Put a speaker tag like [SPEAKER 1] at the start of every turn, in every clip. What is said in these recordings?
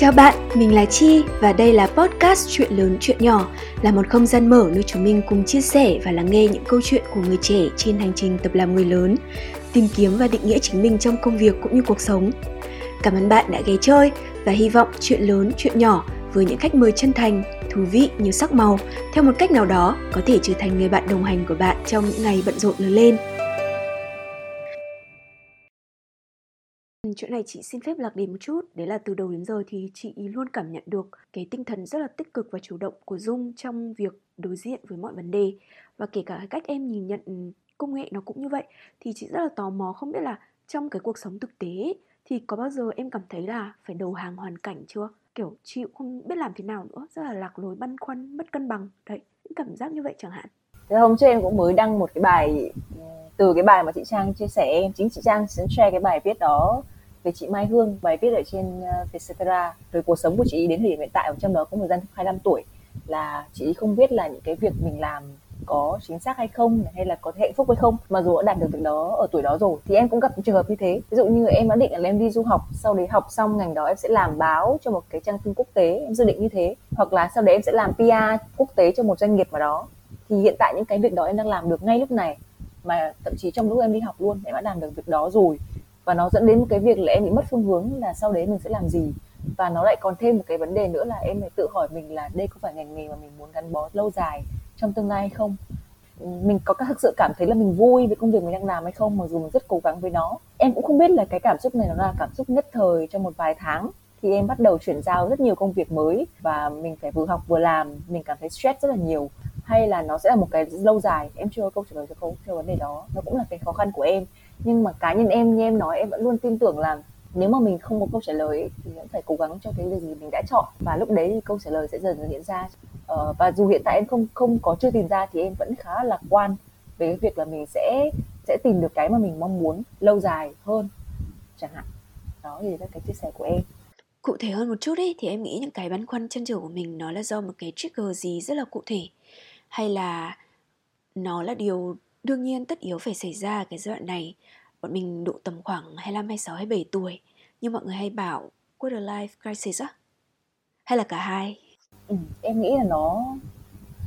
[SPEAKER 1] Chào bạn, mình là Chi và đây là podcast Chuyện lớn chuyện nhỏ là một không gian mở nơi chúng mình cùng chia sẻ và lắng nghe những câu chuyện của người trẻ trên hành trình tập làm người lớn, tìm kiếm và định nghĩa chính mình trong công việc cũng như cuộc sống. Cảm ơn bạn đã ghé chơi và hy vọng chuyện lớn chuyện nhỏ với những khách mời chân thành, thú vị như sắc màu theo một cách nào đó có thể trở thành người bạn đồng hành của bạn trong những ngày bận rộn lớn lên. Chỗ này chị xin phép lạc đề một chút, đấy là từ đầu đến giờ thì chị luôn cảm nhận được cái tinh thần rất là tích cực và chủ động của Dung trong việc đối diện với mọi vấn đề và kể cả cách em nhìn nhận công nghệ nó cũng như vậy thì chị rất là tò mò không biết là trong cái cuộc sống thực tế thì có bao giờ em cảm thấy là phải đầu hàng hoàn cảnh chưa? Kiểu chịu không biết làm thế nào nữa, rất là lạc lối băn khoăn, mất cân bằng. Đấy, những cảm giác như vậy chẳng hạn.
[SPEAKER 2] Thế hôm trước em cũng mới đăng một cái bài ừ, từ cái bài mà chị Trang chia sẻ em chính chị Trang sẽ share cái bài viết đó về chị Mai Hương, bài viết ở trên ờ, Vietcetera về cuộc sống của chị đến thời điểm hiện tại trong đó có một dân 25 tuổi. Là chị không biết là những cái việc mình làm có chính xác hay không, hay là có thể hạnh phúc hay không. Mà dù đã đạt được việc đó ở tuổi đó rồi, thì em cũng gặp những trường hợp như thế. Ví dụ như em đã định là em đi du học, sau đấy học xong ngành đó em sẽ làm báo cho một cái trang tin quốc tế, em dự định như thế. Hoặc là sau đấy em sẽ làm PR quốc tế cho một doanh nghiệp mà đó. Thì hiện tại những cái việc đó em đang làm được ngay lúc này, mà thậm chí trong lúc em đi học luôn, em đã làm được việc đó rồi và nó dẫn đến một cái việc là em bị mất phương hướng là sau đấy mình sẽ làm gì? Và nó lại còn thêm một cái vấn đề nữa là em phải tự hỏi mình là đây có phải ngành nghề mà mình muốn gắn bó lâu dài trong tương lai hay không? Mình có thực sự cảm thấy là mình vui với công việc mình đang làm hay không? Mặc dù mình rất cố gắng với nó. Em cũng không biết là cái cảm xúc này nó là cảm xúc nhất thời trong một vài tháng thì em bắt đầu chuyển giao rất nhiều công việc mới và mình phải vừa học vừa làm, mình cảm thấy stress rất là nhiều. Hay là nó sẽ là một cái lâu dài? Em chưa có câu trả lời cho câu, cho vấn đề đó. Nó cũng là cái khó khăn của em nhưng mà cá nhân em như em nói em vẫn luôn tin tưởng là nếu mà mình không có câu trả lời ấy, thì vẫn phải cố gắng cho cái việc gì mình đã chọn. Và lúc đấy thì câu trả lời sẽ dần dần hiện ra. Ờ, và dù hiện tại em không không có chưa tìm ra thì em vẫn khá là lạc quan về cái việc là mình sẽ sẽ tìm được cái mà mình mong muốn lâu dài hơn chẳng hạn. Đó thì là cái chia sẻ của em.
[SPEAKER 1] Cụ thể hơn một chút ấy thì em nghĩ những cái băn khoăn chân trở của mình nó là do một cái trigger gì rất là cụ thể? Hay là nó là điều đương nhiên tất yếu phải xảy ra cái giai đoạn này. Bọn mình độ tầm khoảng 25, 26, 27 tuổi. Nhưng mọi người hay bảo quarter life crisis á. Hay là cả hai?
[SPEAKER 2] Ừ, em nghĩ là nó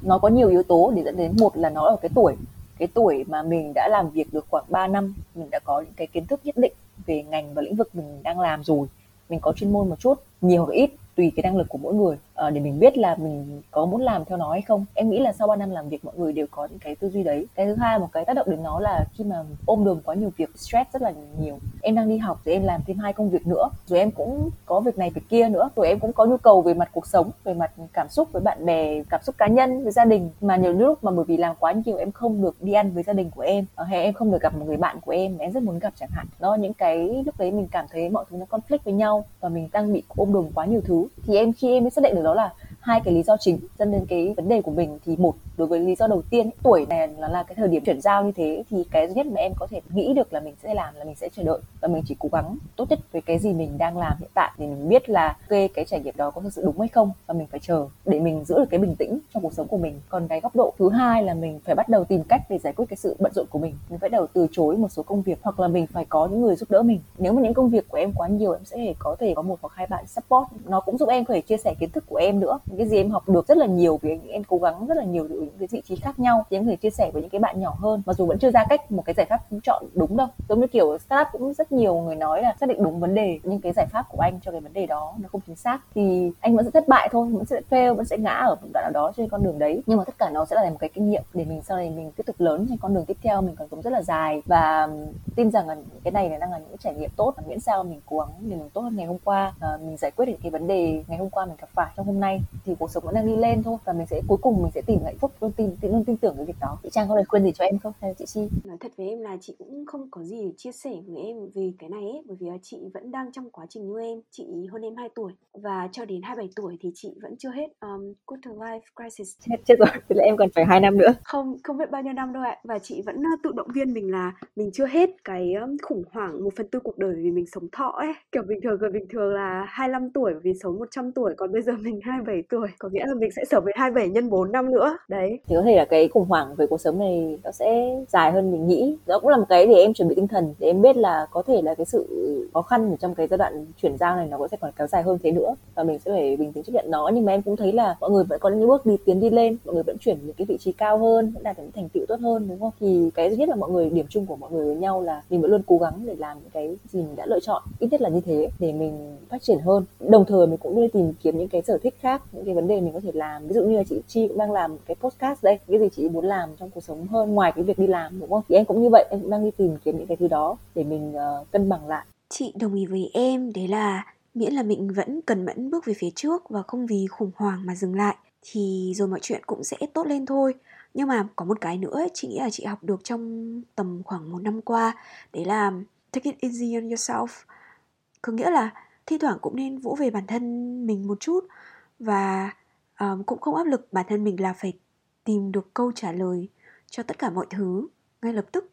[SPEAKER 2] nó có nhiều yếu tố để dẫn đến. Một là nó ở cái tuổi cái tuổi mà mình đã làm việc được khoảng 3 năm mình đã có những cái kiến thức nhất định về ngành và lĩnh vực mình đang làm rồi. Mình có chuyên môn một chút nhiều hoặc ít tùy cái năng lực của mỗi người. À, để mình biết là mình có muốn làm theo nó hay không. Em nghĩ là sau 3 năm làm việc mọi người đều có những cái tư duy đấy. Cái thứ hai một cái tác động đến nó là khi mà ôm đồm quá nhiều việc stress rất là nhiều. Em đang đi học thì em làm thêm hai công việc nữa. Rồi em cũng có việc này việc kia nữa. Rồi em cũng có nhu cầu về mặt cuộc sống về mặt cảm xúc với bạn bè cảm xúc cá nhân với gia đình. Mà nhiều lúc mà bởi vì làm quá nhiều em không được đi ăn với gia đình của em ờ, hay em không được gặp một người bạn của em mà em rất muốn gặp chẳng hạn. Đó những cái lúc đấy mình cảm thấy mọi thứ nó conflict với nhau và mình đang bị ôm đồm quá nhiều thứ thì em khi em mới xác định được đó là hai cái lý do chính dẫn đến cái vấn đề của mình thì một đối với lý do đầu tiên tuổi này nó là cái thời điểm chuyển giao như thế thì cái duy nhất mà em có thể nghĩ được là mình sẽ làm là mình sẽ chờ đợi và mình chỉ cố gắng tốt nhất với cái gì mình đang làm hiện tại để mình biết là okay, cái trải nghiệm đó có thực sự đúng hay không và mình phải chờ để mình giữ được cái bình tĩnh trong cuộc sống của mình. Còn cái góc độ thứ hai là mình phải bắt đầu tìm cách để giải quyết cái sự bận rộn của mình. Mình phải đầu từ chối một số công việc hoặc là mình phải có những người giúp đỡ mình. Nếu mà những công việc của em quá nhiều em sẽ có thể có một hoặc hai bạn support. Nó cũng giúp em có thể chia sẻ kiến thức của em nữa những cái gì em học được rất là nhiều vì em cố gắng rất là nhiều từ những cái vị trí khác nhau thì em có thể chia sẻ với những cái bạn nhỏ hơn mặc dù vẫn chưa ra cách một cái giải pháp chọn đúng đâu. Giống như kiểu startup cũng rất nhiều người nói là xác định đúng vấn đề nhưng cái giải pháp của anh cho cái vấn đề đó nó không chính xác thì anh vẫn sẽ thất bại thôi vẫn sẽ fail vẫn sẽ ngã ở một đoạn nào đó trên con đường đấy. Nhưng mà tất cả nó sẽ là một cái kinh nghiệm để mình sau này mình tiếp tục lớn trên con đường tiếp theo mình còn sống rất là dài. Và tin rằng là cái này là đang là những trải nghiệm tốt và miễn sao mình cố gắng để mình tốt hơn ngày hôm qua à, mình giải quyết được cái vấn đề ngày hôm qua mình gặp phải trong hôm nay thì cuộc sống vẫn đang đi lên thôi và mình sẽ cuối cùng mình sẽ tìm hạnh phúc luôn tin luôn tin tưởng cái việc đó. Chị trang có lời khuyên gì cho em không? Hay là chị chi?
[SPEAKER 1] Nói thật với em là chị cũng không có gì chia sẻ với em về cái này ấy, bởi vì là chị vẫn đang trong quá trình như em. Chị hơn em 2 tuổi và cho đến 27 tuổi thì chị vẫn chưa hết um, quarter life crisis.
[SPEAKER 2] Chết chết rồi thì là em còn phải hai năm nữa.
[SPEAKER 1] Không không biết bao nhiêu năm đâu ạ. Và chị vẫn tự động viên mình là mình chưa hết cái khủng hoảng một phần tư cuộc đời vì mình sống thọ ấy. Kiểu bình thường người bình thường là 25 tuổi vì sống 100 tuổi, còn bây giờ mình 27 tuổi. Có nghĩa là mình sẽ sống với 27 nhân 4 năm nữa. Đấy.
[SPEAKER 2] Thì có thể là cái khủng hoảng về cuộc sống này nó sẽ dài hơn mình nghĩ. Đó cũng là một cái để em chuẩn bị tinh thần, để em biết là có thể là cái sự khó khăn trong cái giai đoạn chuyển giao này nó cũng sẽ còn kéo dài hơn thế nữa. Và mình sẽ phải bình tĩnh chấp nhận nó. Nhưng mà em cũng thấy là mọi người vẫn có những bước đi tiến đi lên. Mọi người vẫn chuyển những cái vị trí cao hơn, vẫn đạt được những thành tựu tốt hơn, đúng không? Thì cái duy nhất là mọi người, điểm chung của mọi người với nhau là mình vẫn luôn cố gắng để làm những cái gì mình đã lựa chọn. Ít nhất là như thế, để mình phát triển hơn. Đồng thời mình cũng đi tìm kiếm những cái sở thích khác những cái vấn đề mình có thể làm. Ví dụ như là chị chi cũng đang làm cái podcast đây cái gì chị muốn làm trong cuộc sống hơn ngoài cái việc đi làm đúng không? Thì em cũng như vậy em cũng đang đi tìm kiếm những cái thứ đó để mình uh, cân bằng lại.
[SPEAKER 1] Chị đồng ý với em đấy là miễn là mình vẫn cần mẫn bước về phía trước và không vì khủng hoảng mà dừng lại thì rồi mọi chuyện cũng sẽ tốt lên thôi. Nhưng mà có một cái nữa chị nghĩ là chị học được trong tầm khoảng một năm qua đấy là take it easy on yourself. Có nghĩa là thi thoảng cũng nên vỗ về bản thân mình một chút và um, cũng không áp lực bản thân mình là phải tìm được câu trả lời cho tất cả mọi thứ ngay lập tức.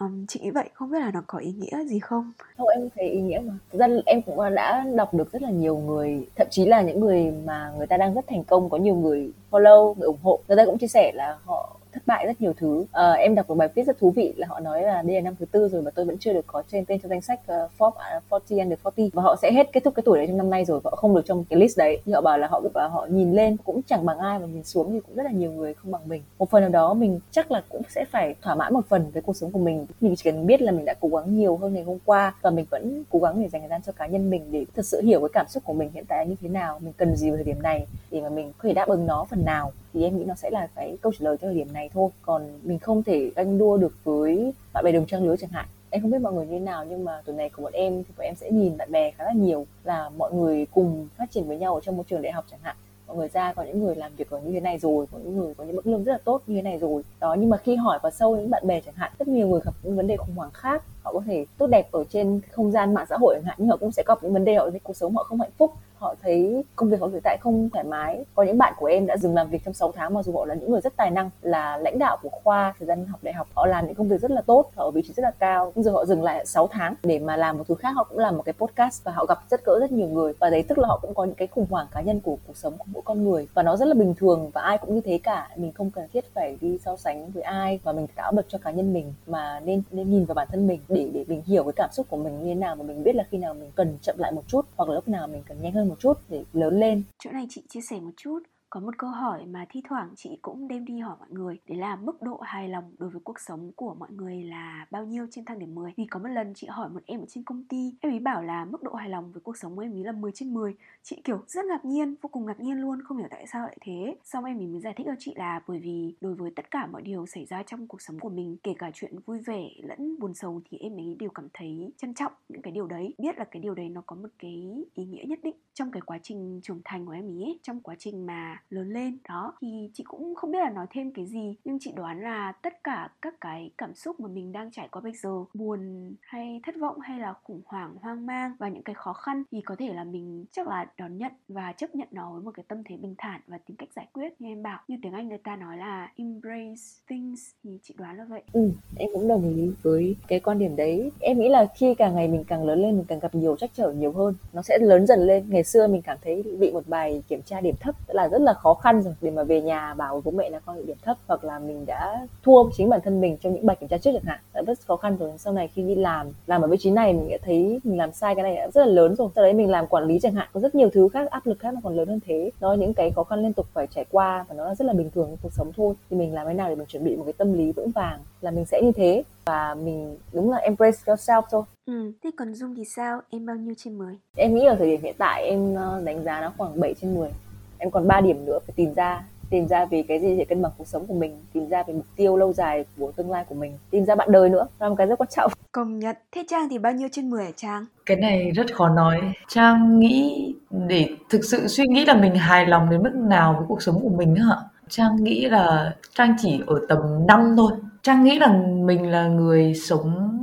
[SPEAKER 1] Um, chị nghĩ vậy không biết là nó có ý nghĩa gì không?
[SPEAKER 2] Không em thấy ý nghĩa mà. Thực ra em cũng đã đọc được rất là nhiều người thậm chí là những người mà người ta đang rất thành công có nhiều người follow người ủng hộ. Người ta cũng chia sẻ là họ thất bại rất nhiều thứ. À, em đọc một bài viết rất thú vị là họ nói là đây là năm thứ tư rồi mà tôi vẫn chưa được có trên tên trong danh sách uh, Forbes à, uh, 40 under 40 và họ sẽ hết kết thúc cái tuổi đấy trong năm nay rồi và họ không được trong cái list đấy. Thì họ bảo là họ và họ nhìn lên cũng chẳng bằng ai và nhìn xuống thì cũng rất là nhiều người không bằng mình. Một phần nào đó mình chắc là cũng sẽ phải thỏa mãn một phần với cuộc sống của mình. Mình chỉ cần biết là mình đã cố gắng nhiều hơn ngày hôm qua và mình vẫn cố gắng để dành thời gian cho cá nhân mình để thật sự hiểu cái cảm xúc của mình hiện tại như thế nào mình cần gì vào thời điểm này để mà mình có thể đáp ứng nó phần nào. Thì em nghĩ nó sẽ là cái câu trả lời cho thời điểm này thôi. Còn mình không thể ganh đua được với bạn bè đồng trang lứa chẳng hạn. Em không biết mọi người như thế nào, nhưng mà tuần này của bọn em thì bọn em sẽ nhìn bạn bè khá là nhiều, là mọi người cùng phát triển với nhau ở trong một trường đại học chẳng hạn. Mọi người ra có những người làm việc ở như thế này rồi, có những người có những mức lương rất là tốt như thế này rồi. Đó, nhưng mà khi hỏi vào sâu những bạn bè chẳng hạn, rất nhiều người gặp những vấn đề khủng hoảng khác. Họ có thể tốt đẹp ở trên không gian mạng xã hội chẳng hạn, nhưng họ cũng sẽ gặp những vấn đề họ thấy cuộc sống họ không hạnh phúc họ thấy công việc họ hiện tại không thoải mái. Có những bạn của em đã dừng làm việc trong 6 tháng, mặc dù họ là những người rất tài năng, là lãnh đạo của khoa thời gian học đại học. Họ làm những công việc rất là tốt, họ ở vị trí rất là cao. Nhưng giờ họ dừng lại 6 tháng, để mà làm một thứ khác, họ cũng làm một cái podcast và họ gặp rất cỡ rất nhiều người. Và đấy tức là họ cũng có những cái khủng hoảng cá nhân của cuộc sống của mỗi con người. Và nó rất là bình thường và ai cũng như thế cả. Mình không cần thiết phải đi so sánh với ai và mình tạo bật cho cá nhân mình, mà nên nên nhìn vào bản thân mình để để mình hiểu cái cảm xúc của mình như thế nào và mình biết là khi nào mình cần chậm lại một chút hoặc là lúc nào mình cần nhanh hơn một một chút để lớn lên.
[SPEAKER 1] Chỗ này chị chia sẻ một chút có một câu hỏi mà thi thoảng chị cũng đem đi hỏi mọi người Đấy là mức độ hài lòng đối với cuộc sống của mọi người là bao nhiêu trên thang điểm 10 Vì có một lần chị hỏi một em ở trên công ty Em ấy bảo là mức độ hài lòng với cuộc sống của em ấy là 10 trên 10 Chị kiểu rất ngạc nhiên, vô cùng ngạc nhiên luôn Không hiểu tại sao lại thế. Xong em ấy mới giải thích cho chị là bởi vì đối với tất cả mọi điều xảy ra trong cuộc sống của mình Kể cả chuyện vui vẻ lẫn buồn sầu Thì em ấy đều cảm thấy trân trọng những cái điều đấy Biết là cái điều đấy nó có một cái ý nghĩa nhất định Trong cái quá trình trưởng thành của em ấy Trong quá trình mà lớn lên. Đó, thì chị cũng không biết là nói thêm cái gì, nhưng chị đoán là tất cả các cái cảm xúc mà mình đang trải qua bây giờ, buồn hay thất vọng hay là khủng hoảng, hoang mang và những cái khó khăn thì có thể là mình chắc là đón nhận và chấp nhận nó với một cái tâm thế bình thản và tìm cách giải quyết như em bảo. Như tiếng anh người ta nói là embrace things thì chị đoán là vậy.
[SPEAKER 2] Ừ em cũng đồng ý với cái quan điểm đấy. Em nghĩ là khi càng ngày mình càng lớn lên, mình càng gặp nhiều trắc trở nhiều hơn. Nó sẽ lớn dần lên. Ngày xưa mình cảm thấy bị một bài kiểm tra điểm thấp là rất là khó khăn rồi để mà về nhà bảo bố mẹ là con bị điểm thấp hoặc là mình đã thua chính bản thân mình trong những bài kiểm tra trước chẳng hạn đã rất khó khăn rồi. Sau này khi đi làm làm ở vị trí này mình đã thấy mình làm sai cái này đã rất là lớn rồi. Sau đấy mình làm quản lý chẳng hạn có rất nhiều thứ khác áp lực khác nó còn lớn hơn thế. Đó những cái khó khăn liên tục phải trải qua và nó là rất là bình thường trong cuộc sống thôi. Thì mình làm thế nào để mình chuẩn bị một cái tâm lý vững vàng là mình sẽ như thế và mình đúng là embrace yourself thôi.
[SPEAKER 1] Ừ, thế còn Dung thì sao? Em bao nhiêu trên 10?
[SPEAKER 2] Em nghĩ ở thời điểm hiện tại em ờ, đánh giá nó khoảng 7 trên 10 em còn 3 điểm nữa phải tìm ra tìm ra về cái gì để cân bằng cuộc sống của mình tìm ra về mục tiêu lâu dài của tương lai của mình tìm ra bạn đời nữa. Là một cái rất quan trọng.
[SPEAKER 1] Công nhận. Thế trang thì bao nhiêu trên 10 hả trang?
[SPEAKER 3] Cái này rất khó nói. Trang nghĩ để thực sự suy nghĩ là mình hài lòng đến mức nào với cuộc sống của mình hả? Trang nghĩ là trang chỉ ở tầm 5 thôi. Trang nghĩ là mình là người sống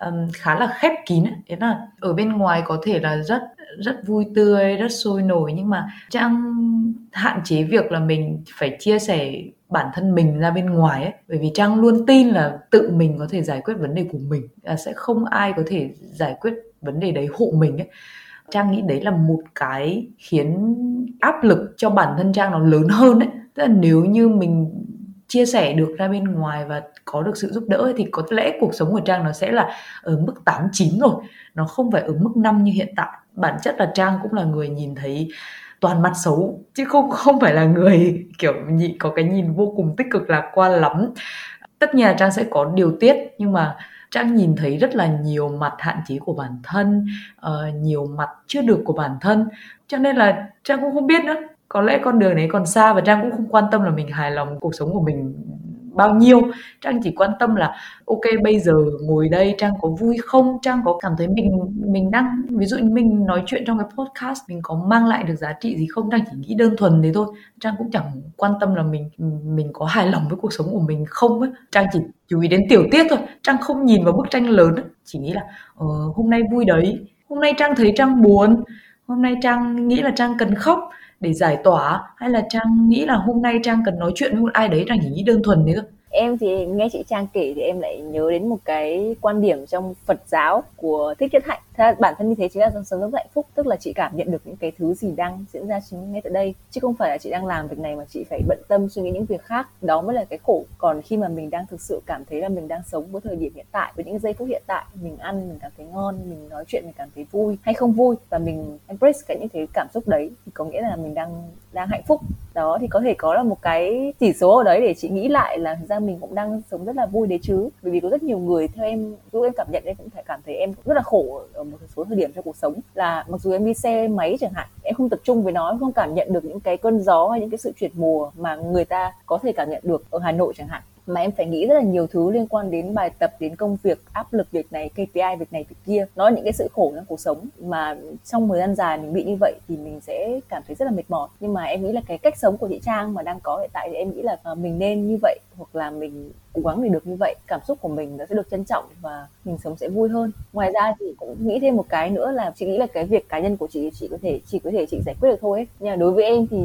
[SPEAKER 3] um, khá là khép kín ấy. thế là ở bên ngoài có thể là rất rất vui tươi rất sôi nổi. Nhưng mà trang hạn chế việc là mình phải chia sẻ bản thân mình ra bên ngoài ấy. Bởi vì trang luôn tin là tự mình có thể giải quyết vấn đề của mình. À, sẽ không ai có thể giải quyết vấn đề đấy hộ mình ấy. Trang nghĩ đấy là một cái khiến áp lực cho bản thân Trang nó lớn hơn đấy. Tức là nếu như mình chia sẻ được ra bên ngoài và có được sự giúp đỡ thì có lẽ cuộc sống của Trang nó sẽ là ở mức 8 9 rồi. Nó không phải ở mức 5 như hiện tại. Bản chất là Trang cũng là người nhìn thấy toàn mặt xấu chứ không không phải là người kiểu nhị có cái nhìn vô cùng tích cực lạc quan lắm tất nhiên là trang sẽ có điều tiết nhưng mà trang nhìn thấy rất là nhiều mặt hạn chế của bản thân uh, nhiều mặt chưa được của bản thân cho nên là trang cũng không biết nữa có lẽ con đường đấy còn xa và trang cũng không quan tâm là mình hài lòng cuộc sống của mình bao nhiêu. Trang chỉ quan tâm là ok bây giờ ngồi đây trang có vui không? Trang có cảm thấy mình mình đang ví dụ như mình nói chuyện trong cái podcast mình có mang lại được giá trị gì không? Trang chỉ nghĩ đơn thuần thế thôi. Trang cũng chẳng quan tâm là mình mình có hài lòng với cuộc sống của mình không ấy. Trang chỉ chú ý đến tiểu tiết thôi. Trang không nhìn vào bức tranh lớn ấy. chỉ nghĩ là ờ, hôm nay vui đấy. Hôm nay trang thấy trang buồn. Hôm nay trang nghĩ là trang cần khóc để giải tỏa hay là trang nghĩ là hôm nay trang cần nói chuyện với một ai đấy, trang chỉ nghĩ đơn thuần thế thôi
[SPEAKER 2] em thì nghe chị Trang kể thì em lại nhớ đến một cái quan điểm trong Phật giáo của Thích Nhất Hạnh. Thế bản thân như thế chính là sống rất hạnh phúc, tức là chị cảm nhận được những cái thứ gì đang diễn ra chính ngay tại đây, chứ không phải là chị đang làm việc này mà chị phải bận tâm suy nghĩ những việc khác. Đó mới là cái khổ. Còn khi mà mình đang thực sự cảm thấy là mình đang sống với thời điểm hiện tại, với những giây phút hiện tại, mình ăn mình cảm thấy ngon, mình nói chuyện mình cảm thấy vui hay không vui và mình embrace cái những cái cảm xúc đấy thì có nghĩa là mình đang đang hạnh phúc đó thì có thể có là một cái chỉ số ở đấy để chị nghĩ lại là thực ra mình cũng đang sống rất là vui đấy chứ bởi vì có rất nhiều người theo em dù em cảm nhận em cũng phải cảm thấy em rất là khổ ở một số thời điểm trong cuộc sống là mặc dù em đi xe máy chẳng hạn, em không tập trung với nó không cảm nhận được những cái cơn gió hay những cái sự chuyển mùa mà người ta có thể cảm nhận được ở Hà Nội chẳng hạn mà em phải nghĩ rất là nhiều thứ liên quan đến bài tập, đến công việc, áp lực việc này KPI việc này, việc kia. Nó những cái sự khổ trong cuộc sống. Mà trong thời gian dài mình bị như vậy thì mình sẽ cảm thấy rất là mệt mỏi. Nhưng mà em nghĩ là cái cách sống của chị Trang mà đang có hiện tại thì em nghĩ là à, mình nên như vậy hoặc là mình cố gắng để được như vậy. Cảm xúc của mình nó sẽ được trân trọng và mình sống sẽ vui hơn. Ngoài ra thì cũng nghĩ thêm một cái nữa là chị nghĩ là cái việc cá nhân của chị chị có thể chỉ có thể, chị giải quyết được thôi ấy. nhưng mà đối với em thì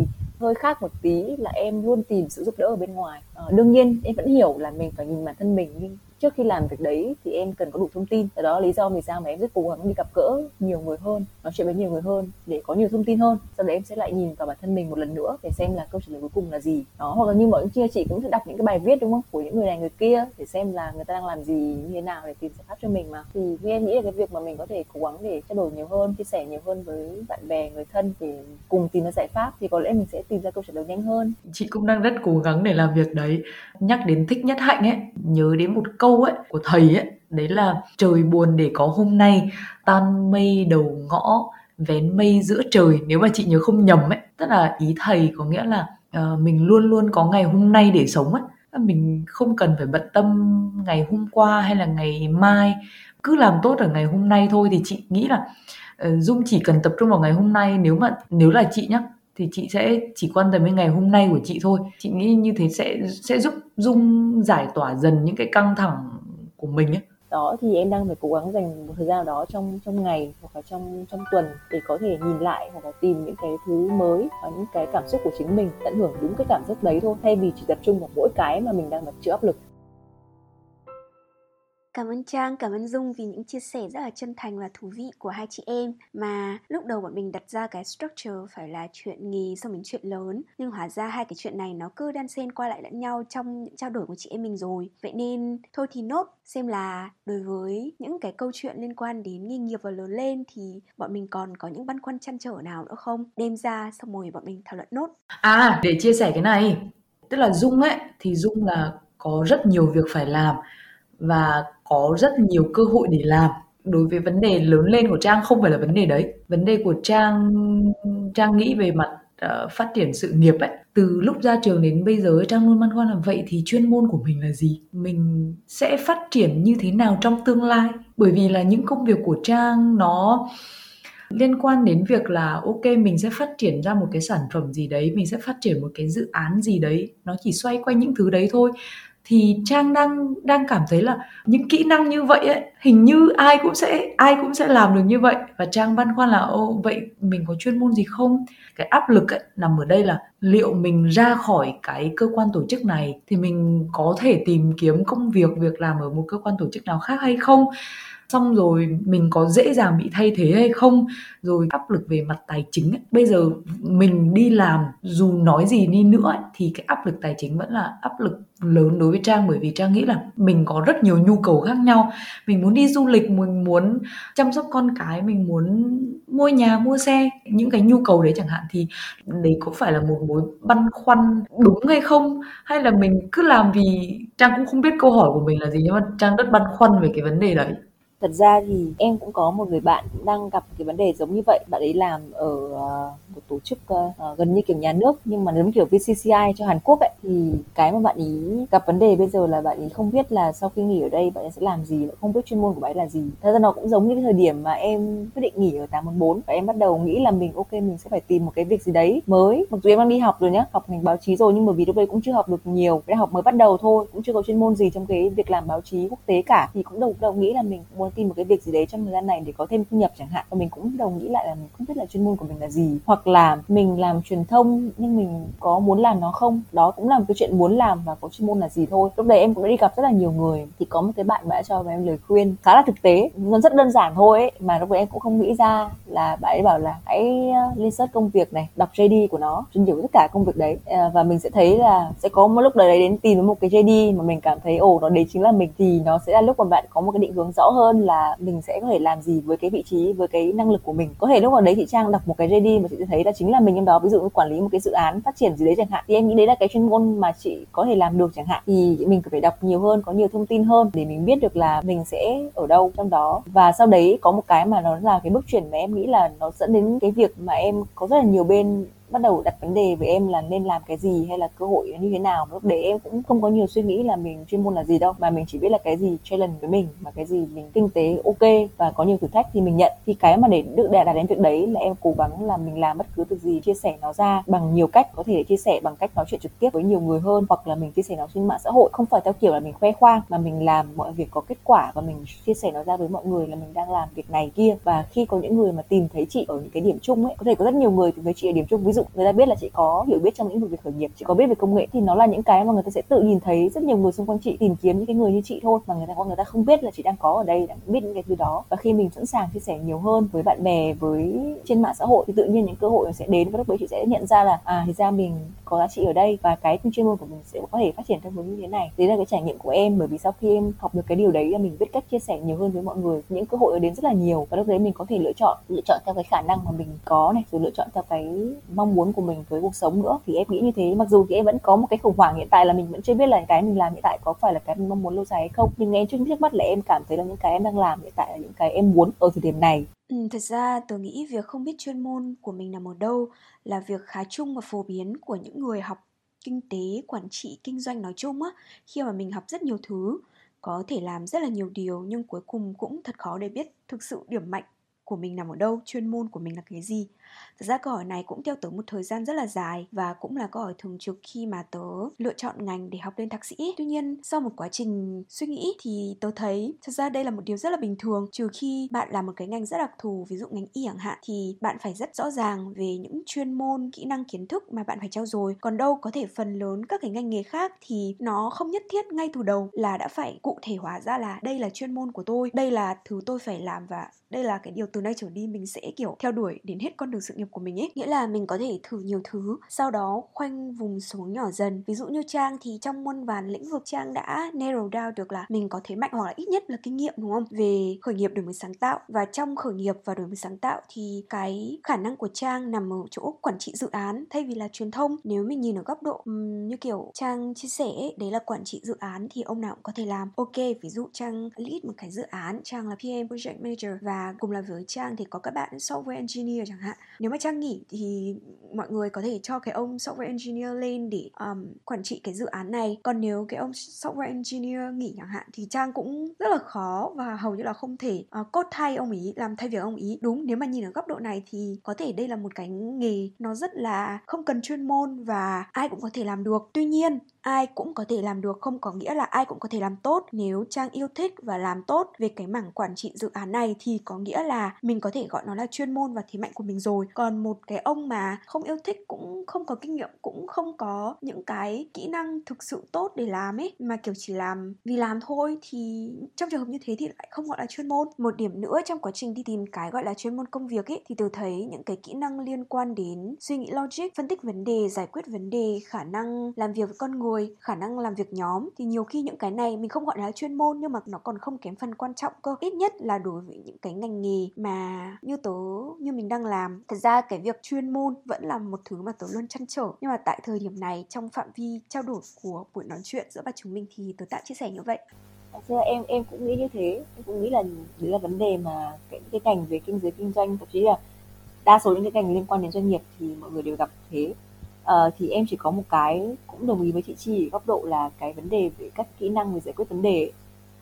[SPEAKER 2] hơi khác một tí là em luôn tìm sự giúp đỡ ở bên ngoài. À, đương nhiên em vẫn hiểu là mình phải nhìn bản thân mình nhưng trước khi làm việc đấy thì em cần có đủ thông tin. Đó, lý do vì sao mà em rất cố gắng đi gặp gỡ nhiều người hơn, nói chuyện với nhiều người hơn để có nhiều thông tin hơn. Sau đấy em sẽ lại nhìn vào bản thân mình một lần nữa để xem là câu trả lời cuối cùng là gì. Đó, hoặc là như mọi chia, chị cũng sẽ đọc những cái bài viết, đúng không? Của những người này, người kia để xem là người ta đang làm gì, như thế nào để tìm giải pháp cho mình mà. Thì như em nghĩ là cái việc mà mình có thể cố gắng để trao đổi nhiều hơn, chia sẻ nhiều hơn với bạn bè, người thân để cùng tìm ra giải pháp thì có lẽ mình sẽ tìm ra câu trả lời nhanh hơn.
[SPEAKER 3] Chị cũng đang rất cố gắng để làm việc đấy. Nhắc đến thích nhất hạnh ấy, nhớ đến một câu ấy của thầy ấy đấy là trời buồn để có hôm nay tan mây đầu ngõ vén mây giữa trời. Nếu mà chị nhớ không nhầm ấy tức là ý thầy có nghĩa là uh, mình luôn luôn có ngày hôm nay để sống ấy. Mình không cần phải bận tâm ngày hôm qua hay là ngày mai. Cứ làm tốt ở ngày hôm nay thôi thì chị nghĩ là uh, dung chỉ cần tập trung vào ngày hôm nay. Nếu mà nếu là chị nhá thì chị sẽ chỉ quan tâm đến ngày hôm nay của chị thôi. Chị nghĩ như thế sẽ sẽ giúp dung giải tỏa dần những cái căng thẳng của mình ấy.
[SPEAKER 2] Đó, thì em đang phải cố gắng dành một thời gian nào đó trong trong ngày hoặc là trong trong tuần để có thể nhìn lại hoặc là tìm những cái thứ mới và những cái cảm xúc của chính mình tận hưởng đúng cái cảm xúc đấy thôi. Thay vì chỉ tập trung vào mỗi cái mà mình đang chịu áp lực.
[SPEAKER 1] Cảm ơn Trang, cảm ơn Dung vì những chia sẻ rất là chân thành và thú vị của hai chị em. Mà lúc đầu bọn mình đặt ra cái structure phải là chuyện nghề xong đến chuyện lớn. Nhưng hóa ra hai cái chuyện này nó cứ đan xen qua lại lẫn nhau trong những trao đổi của chị em mình rồi. Vậy nên thôi thì nốt xem là đối với những cái câu chuyện liên quan đến nghề nghiệp và lớn lên Thì bọn mình còn có những băn khoăn chăn trở nào nữa không? Đem ra xong rồi bọn mình thảo luận nốt.
[SPEAKER 3] À để chia sẻ cái này. Tức là Dung ấy thì Dung là có rất nhiều việc phải làm. Và có rất nhiều cơ hội để làm. Đối với vấn đề lớn lên của trang không phải là vấn đề đấy. Vấn đề của trang trang nghĩ về mặt uh, phát triển sự nghiệp ấy. Từ lúc ra trường đến bây giờ trang luôn băn khoăn là vậy thì chuyên môn của mình là gì? Mình sẽ phát triển như thế nào trong tương lai? Bởi vì là những công việc của trang nó liên quan đến việc là ok mình sẽ phát triển ra một cái sản phẩm gì đấy mình sẽ phát triển một cái dự án gì đấy. Nó chỉ xoay quanh những thứ đấy thôi thì trang đang đang cảm thấy là những kỹ năng như vậy ấy hình như ai cũng sẽ ai cũng sẽ làm được như vậy. Và trang băn khoăn là ô vậy mình có chuyên môn gì không? Cái áp lực ấy, nằm ở đây là liệu mình ra khỏi cái cơ quan tổ chức này thì mình có thể tìm kiếm công việc việc làm ở một cơ quan tổ chức nào khác hay không? Xong rồi mình có dễ dàng bị thay thế hay không rồi áp lực về mặt tài chính ấy. bây giờ mình đi làm dù nói gì đi nữa ấy, thì cái áp lực tài chính vẫn là áp lực lớn đối với trang bởi vì trang nghĩ là mình có rất nhiều nhu cầu khác nhau. Mình muốn đi du lịch mình muốn chăm sóc con cái mình muốn mua nhà mua xe. Những cái nhu cầu đấy chẳng hạn thì đấy có phải là một mối băn khoăn đúng hay không? Hay là mình cứ làm vì trang cũng không biết câu hỏi của mình là gì nhưng mà trang rất băn khoăn về cái vấn đề đấy
[SPEAKER 2] thật ra thì em cũng có một người bạn cũng đang gặp cái vấn đề giống như vậy. Bạn ấy làm ở ờ, một tổ chức ờ, ờ, gần như kiểu nhà nước, nhưng mà giống kiểu VCCI cho Hàn Quốc ấy. Thì cái mà bạn ấy gặp vấn đề bây giờ là bạn ấy không biết là sau khi nghỉ ở đây bạn ấy sẽ làm gì không biết chuyên môn của bạn ấy là gì. Thật ra nó cũng giống như cái thời điểm mà em quyết định nghỉ ở 814 và em bắt đầu nghĩ là mình, ok, mình sẽ phải tìm một cái việc gì đấy mới. Mặc dù em đang đi học rồi nhá, học ngành báo chí rồi nhưng mà vì lúc đấy cũng chưa học được nhiều đại học mới bắt đầu thôi, cũng chưa có chuyên môn gì trong cái việc làm báo chí quốc tế cả. Thì cũng đầu đầu nghĩ là mình muốn tìm một cái việc gì đấy trong thời gian này để có thêm thu nhập chẳng hạn. Và mình cũng đồng nghĩ lại là mình không biết là chuyên môn của mình là gì. Hoặc là mình làm truyền thông nhưng mình có muốn làm nó không? Đó cũng là một cái chuyện muốn làm và có chuyên môn là gì thôi. Lúc đấy em cũng đã đi gặp rất là nhiều người. Thì có một cái bạn đã cho em lời khuyên khá là thực tế. Nó rất đơn giản thôi ấy, mà lúc đấy em cũng không nghĩ ra là bạn ấy bảo là hãy ờ, lên search công việc này đọc JD của nó chuyên hiểu tất cả công việc đấy. Ờ, và mình sẽ thấy là sẽ có một lúc đấy đến tìm một cái JD mà mình cảm thấy ồ nó đấy chính là mình. Thì nó sẽ là lúc mà bạn có một cái định hướng rõ hơn là mình sẽ có thể làm gì với cái vị trí, với cái năng lực của mình. Có thể lúc nào đấy chị trang đọc một cái JD mà chị sẽ thấy là chính là mình trong đó, ví dụ như quản lý một cái dự án phát triển gì đấy chẳng hạn, thì em nghĩ đấy là cái chuyên môn mà chị có thể làm được chẳng hạn. Thì mình phải đọc nhiều hơn, có nhiều thông tin hơn để mình biết được là mình sẽ ở đâu trong đó. Và sau đấy có một cái mà nó là cái bước chuyển mà em nghĩ là nó dẫn đến cái việc mà em có rất là nhiều bên bắt đầu đặt vấn đề với em là nên làm cái gì hay là cơ hội như thế nào. Lúc đấy em cũng không có nhiều suy nghĩ là mình chuyên môn là gì đâu, mà mình chỉ biết là cái gì challenge với mình mà cái gì mình kinh tế ok và có nhiều thử thách thì mình nhận. Thì cái mà để được đạt đến việc đấy là em cố gắng là mình làm bất cứ việc gì, chia sẻ nó ra bằng nhiều cách, có thể chia sẻ bằng cách nói chuyện trực tiếp với nhiều người hơn hoặc là mình chia sẻ nó trên mạng xã hội. Không phải theo kiểu là mình khoe khoang mà mình làm mọi việc có kết quả và mình chia sẻ nó ra với mọi người là mình đang làm việc này kia. Và khi có những người mà tìm thấy chị ở những cái điểm chung ấy, có thể có rất nhiều người tìm thấy chị ở điểm chung. Ví dụ người ta biết là chị có hiểu biết trong lĩnh vực về khởi nghiệp, chị có biết về công nghệ, thì nó là những cái mà người ta sẽ tự nhìn thấy. Rất nhiều người xung quanh chị tìm kiếm những cái người như chị thôi, mà người ta người ta không biết là chị đang có ở đây, đang biết những cái thứ đó. Và khi mình sẵn sàng chia sẻ nhiều hơn với bạn bè, với trên mạng xã hội, thì tự nhiên những cơ hội sẽ đến. Và lúc đấy chị sẽ nhận ra là à thì ra mình có giá trị ở đây, và cái chuyên môn của mình sẽ có thể phát triển theo hướng như thế này. Đấy là cái trải nghiệm của em, bởi vì sau khi em học được cái điều đấy, là mình biết cách chia sẻ nhiều hơn với mọi người. Những cơ hội đến rất là nhiều, và lúc đấy mình có thể lựa chọn lựa chọn theo cái khả năng mà mình có này, rồi lựa chọn theo cái mong muốn của mình với cuộc sống nữa. Thì em nghĩ như thế. Mặc dù thì em vẫn có một cái khủng hoảng hiện tại là mình vẫn chưa biết là cái mình làm hiện tại có phải là cái mình mong muốn lâu dài hay không. Nhưng em trước trước mắt là em cảm thấy là những cái em đang làm hiện tại là những cái em muốn ở thời điểm này.
[SPEAKER 1] Ừ, thật ra tôi nghĩ việc không biết chuyên môn của mình nằm ở đâu là việc khá chung và phổ biến của những người học kinh tế, quản trị, kinh doanh nói chung á. Khi mà mình học rất nhiều thứ có thể làm rất là nhiều điều nhưng cuối cùng cũng thật khó để biết thực sự điểm mạnh của mình nằm ở đâu, chuyên môn của mình là cái gì. Thật ra câu hỏi này cũng theo tớ một thời gian rất là dài và cũng là câu hỏi thường trực khi mà tớ lựa chọn ngành để học lên thạc sĩ. Tuy nhiên, sau một quá trình suy nghĩ thì tớ thấy thật ra đây là một điều rất là bình thường trừ khi bạn làm một cái ngành rất đặc thù, ví dụ ngành y chẳng hạn thì bạn phải rất rõ ràng về những chuyên môn, kỹ năng kiến thức mà bạn phải trau dồi. Còn đâu có thể phần lớn các cái ngành nghề khác thì nó không nhất thiết ngay từ đầu là đã phải cụ thể hóa ra là đây là chuyên môn của tôi, đây là thứ tôi phải làm và đây là cái điều từ nay trở đi mình sẽ kiểu theo đuổi đến hết con đường sự nghiệp của mình ấy. Nghĩa là mình có thể thử nhiều thứ sau đó khoanh vùng xuống nhỏ dần. Ví dụ như trang thì trong muôn vàn lĩnh vực trang đã narrow down được là mình có thế mạnh hoặc là ít nhất là kinh nghiệm đúng không? Về khởi nghiệp đổi mới sáng tạo. Và trong khởi nghiệp và đổi mới sáng tạo thì cái khả năng của trang nằm ở chỗ quản trị dự án thay vì là truyền thông. Nếu mình nhìn ở góc độ um, như kiểu trang chia sẻ đấy là quản trị dự án thì ông nào cũng có thể làm. Ok ví dụ trang lead một cái dự án trang là PM project manager và cùng làm với trang thì có các bạn software engineer chẳng hạn nếu mà trang nghỉ thì mọi người có thể cho cái ông software engineer lên để um, quản trị cái dự án này. Còn nếu cái ông software engineer nghỉ chẳng hạn thì trang cũng rất là khó và hầu như là không thể ờ, uh, cốt thay ông ý làm thay việc ông ý. Đúng nếu mà nhìn ở góc độ này thì có thể đây là một cái nghề nó rất là không cần chuyên môn và ai cũng có thể làm được. Tuy nhiên ai cũng có thể làm được không có nghĩa là ai cũng có thể làm tốt. Nếu trang yêu thích và làm tốt về cái mảng quản trị dự án này thì có nghĩa là là mình có thể gọi nó là chuyên môn và thế mạnh của mình rồi còn một cái ông mà không yêu thích, cũng không có kinh nghiệm, cũng không có những cái kỹ năng thực sự tốt để làm ấy, mà, kiểu, chỉ làm vì làm thôi, thì trong trường hợp như thế thì lại không gọi là chuyên môn. Một điểm nữa trong quá trình đi tìm cái gọi là chuyên môn công việc ấy, thì tôi thấy những cái kỹ năng liên quan đến suy nghĩ logic, phân tích vấn đề, giải quyết vấn đề, khả năng làm việc với con người, khả năng làm việc nhóm. Thì nhiều khi những cái này mình không gọi là chuyên môn, nhưng mà nó còn không kém phần quan trọng cơ. Ít nhất là đối với những cái ngành nghề mà như tớ, như mình đang làm thật ra cái việc chuyên môn vẫn là một thứ mà tớ luôn chăn trở. Nhưng mà tại thời điểm này trong phạm vi trao đổi của buổi nói chuyện giữa ba chúng mình thì tớ tạm chia sẻ như vậy.
[SPEAKER 2] Thật ra em em cũng nghĩ như thế, em cũng nghĩ là đấy là vấn đề mà cái cái ngành về kinh giới kinh doanh, thậm chí là đa số những cái ngành liên quan đến doanh nghiệp thì mọi người đều gặp thế. à, thì em chỉ có một cái cũng đồng ý với chị Chi góc độ là cái vấn đề về các kỹ năng về giải quyết vấn đề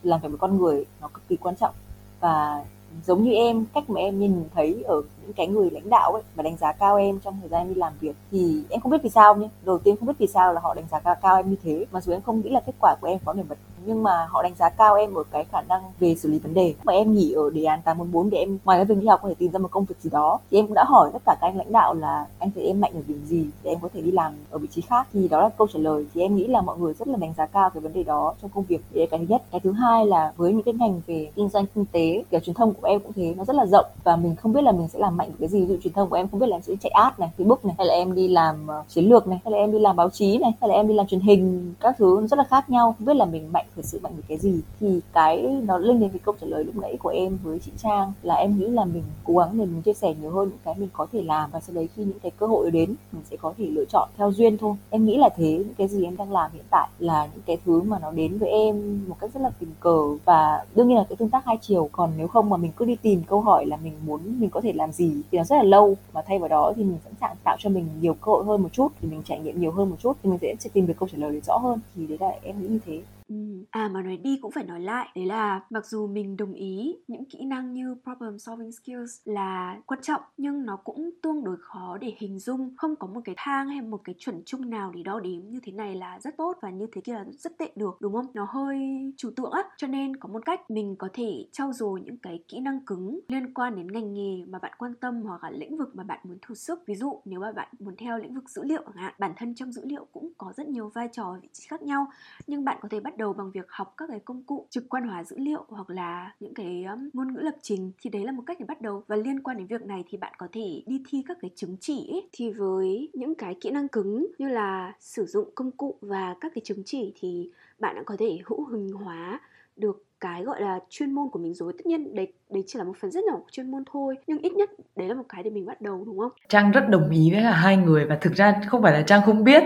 [SPEAKER 2] làm việc với con người nó cực kỳ quan trọng. Và giống như em cách mà em nhìn thấy ở những cái người lãnh đạo ấy mà đánh giá cao em trong thời gian đi làm việc thì em không biết vì sao nhé. Đầu tiên không biết vì sao là họ đánh giá cao, cao em như thế. Mà dù em không nghĩ là kết quả của em có nổi bật nhưng mà họ đánh giá cao em ở cái khả năng về xử lý vấn đề. Mà em nghỉ ở đề án 844 để em ngoài cái việc đi học có thể tìm ra một công việc gì đó thì em cũng đã hỏi tất cả các anh lãnh đạo là anh thấy em mạnh ở điểm gì để em có thể đi làm ở vị trí khác. Thì đó là câu trả lời. Thì em nghĩ là mọi người rất là đánh giá cao cái vấn đề đó trong công việc. Đấy cái thứ nhất. Cái thứ hai là với những cái ngành về kinh doanh kinh tế kiểu truyền thông của em cũng thế nó rất là rộng và mình không biết là mình sẽ làm mạnh cái gì, ví dụ truyền thông của em không biết là em sẽ chạy ad này, facebook này, hay là em đi làm ờ, chiến lược này, hay là em đi làm báo chí này, hay là em đi làm truyền hình, các thứ rất là khác nhau. Không biết là mình mạnh thực sự mạnh về cái gì. Thì cái nó lên đến cái câu trả lời lúc nãy của em với chị Trang, là em nghĩ là mình cố gắng để mình chia sẻ nhiều hơn những cái mình có thể làm, và sau đấy khi những cái cơ hội đến, mình sẽ có thể lựa chọn theo duyên thôi. Em nghĩ là thế, những cái gì em đang làm hiện tại là những cái thứ mà nó đến với em một cách rất là tình cờ. Và đương nhiên là cái tương tác hai chiều, còn nếu không mà mình cứ đi tìm câu hỏi là mình muốn, mình có thể làm gì thì nó rất là lâu. Mà thay vào đó thì mình sẵn sàng tạo cho mình nhiều cơ hội hơn một chút thì mình trải nghiệm nhiều hơn một chút thì mình sẽ, sẽ tìm được câu trả lời rõ hơn. Thì đấy là em nghĩ như thế.
[SPEAKER 1] Ừ, à mà nói đi cũng phải nói lại. Đấy là mặc dù mình đồng ý những kỹ năng như problem solving skills là quan trọng, Nhưng nó cũng tương đối khó để hình dung. Không có một cái thang hay một cái chuẩn chung nào để đo đếm như thế này là rất tốt Và như thế kia là rất tệ được, đúng không? Nó hơi trừu tượng á. Cho nên có một cách, mình có thể trau dồi những cái kỹ năng cứng liên quan đến ngành nghề mà bạn quan tâm Hoặc là lĩnh vực mà bạn muốn thử sức Ví dụ, nếu mà bạn muốn theo lĩnh vực dữ liệu chẳng hạn, Bản thân trong dữ liệu cũng có rất nhiều vai trò, vị trí khác nhau, Nhưng bạn có thể bắt đầu bằng việc học các cái công cụ trực quan hóa dữ liệu hoặc là những cái um, ngôn ngữ lập trình thì đấy là một cách để bắt đầu. Và liên quan đến việc này thì bạn có thể đi thi các cái chứng chỉ ấy. thì với những cái kỹ năng cứng như là sử dụng công cụ và các cái chứng chỉ thì bạn đã có thể hữu hình hóa được cái gọi là chuyên môn của mình rồi. Tất nhiên đấy đấy chỉ là một phần rất nhỏ của chuyên môn thôi nhưng ít nhất đấy là một cái để mình bắt đầu đúng không?
[SPEAKER 3] Trang rất đồng ý với cả hai người và thực ra không phải là trang không biết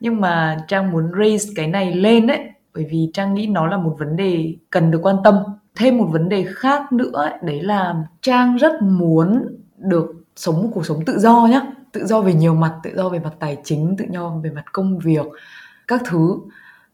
[SPEAKER 3] nhưng mà trang muốn raise cái này lên đấy bởi vì trang nghĩ nó là một vấn đề cần được quan tâm. Thêm một vấn đề khác nữa ấy, đấy là trang rất muốn được sống một cuộc sống tự do nhé tự do về nhiều mặt tự do về mặt tài chính tự do về mặt công việc các thứ.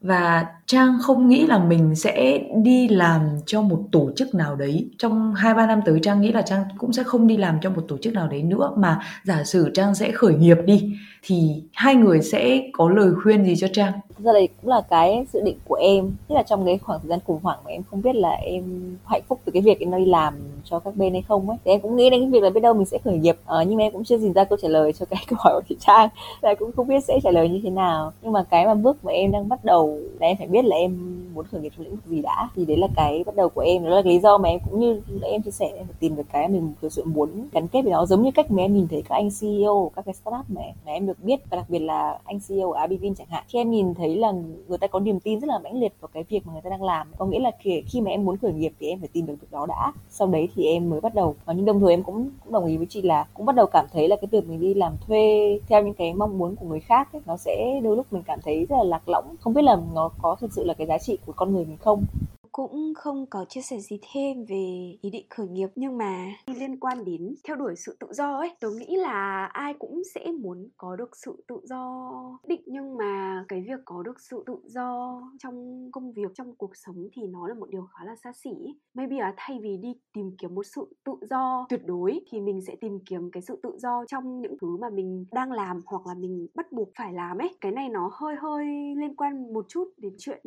[SPEAKER 3] Và trang không nghĩ là mình sẽ đi làm cho một tổ chức nào đấy. Trong hai ba năm tới trang nghĩ là trang cũng sẽ không đi làm cho một tổ chức nào đấy nữa. Mà giả sử trang sẽ khởi nghiệp đi thì hai người sẽ có lời khuyên gì cho trang?
[SPEAKER 2] Ra đây cũng là cái dự định của em. Tức là trong cái khoảng thời gian khủng hoảng mà em không biết là em hạnh phúc từ cái việc em đi làm cho các bên hay không ấy Thì em cũng nghĩ đến cái việc là biết đâu mình sẽ khởi nghiệp. Ờ, Nhưng mà em cũng chưa tìm ra câu trả lời cho cái câu hỏi của chị Trang. Là cũng không biết sẽ trả lời như thế nào. Nhưng mà cái mà bước mà em đang bắt đầu là em phải biết là em muốn khởi nghiệp trong lĩnh vực gì đã. Thì đấy là cái bắt đầu của em Đó là lý do mà em cũng như em chia sẻ em phải tìm được cái mình thực sự muốn gắn kết với nó. Giống như cách mà em nhìn thấy các anh CEO các cái startup mà, mà em được biết Và đặc biệt là anh CEO của Abivin chẳng hạn. Khi em nhìn thấy là người ta có niềm tin rất là mãnh liệt vào cái việc mà người ta đang làm có nghĩa là khi, khi mà em muốn khởi nghiệp thì em phải tìm được việc đó đã. Sau đấy thì em mới bắt đầu. Và nhưng đồng thời em cũng cũng đồng ý với chị là cũng bắt đầu cảm thấy là cái việc mình đi làm thuê theo những cái mong muốn của người khác ấy, nó sẽ đôi lúc mình cảm thấy rất là lạc lõng. Không biết là nó có thực sự là cái giá trị của con người mình không?
[SPEAKER 1] Cũng không có chia sẻ gì thêm về ý định khởi nghiệp, nhưng mà liên quan đến theo đuổi sự tự do ấy tôi nghĩ là ai cũng sẽ muốn có được sự tự do định, nhưng mà cái việc có được sự tự do trong công việc, trong cuộc sống thì nó là một điều khá là xa xỉ. Maybe là thay vì đi tìm kiếm một sự tự do tuyệt đối thì mình sẽ tìm kiếm cái sự tự do trong những thứ mà mình đang làm hoặc là mình bắt buộc phải làm ấy. Cái này nó hơi hơi liên quan một chút đến chuyện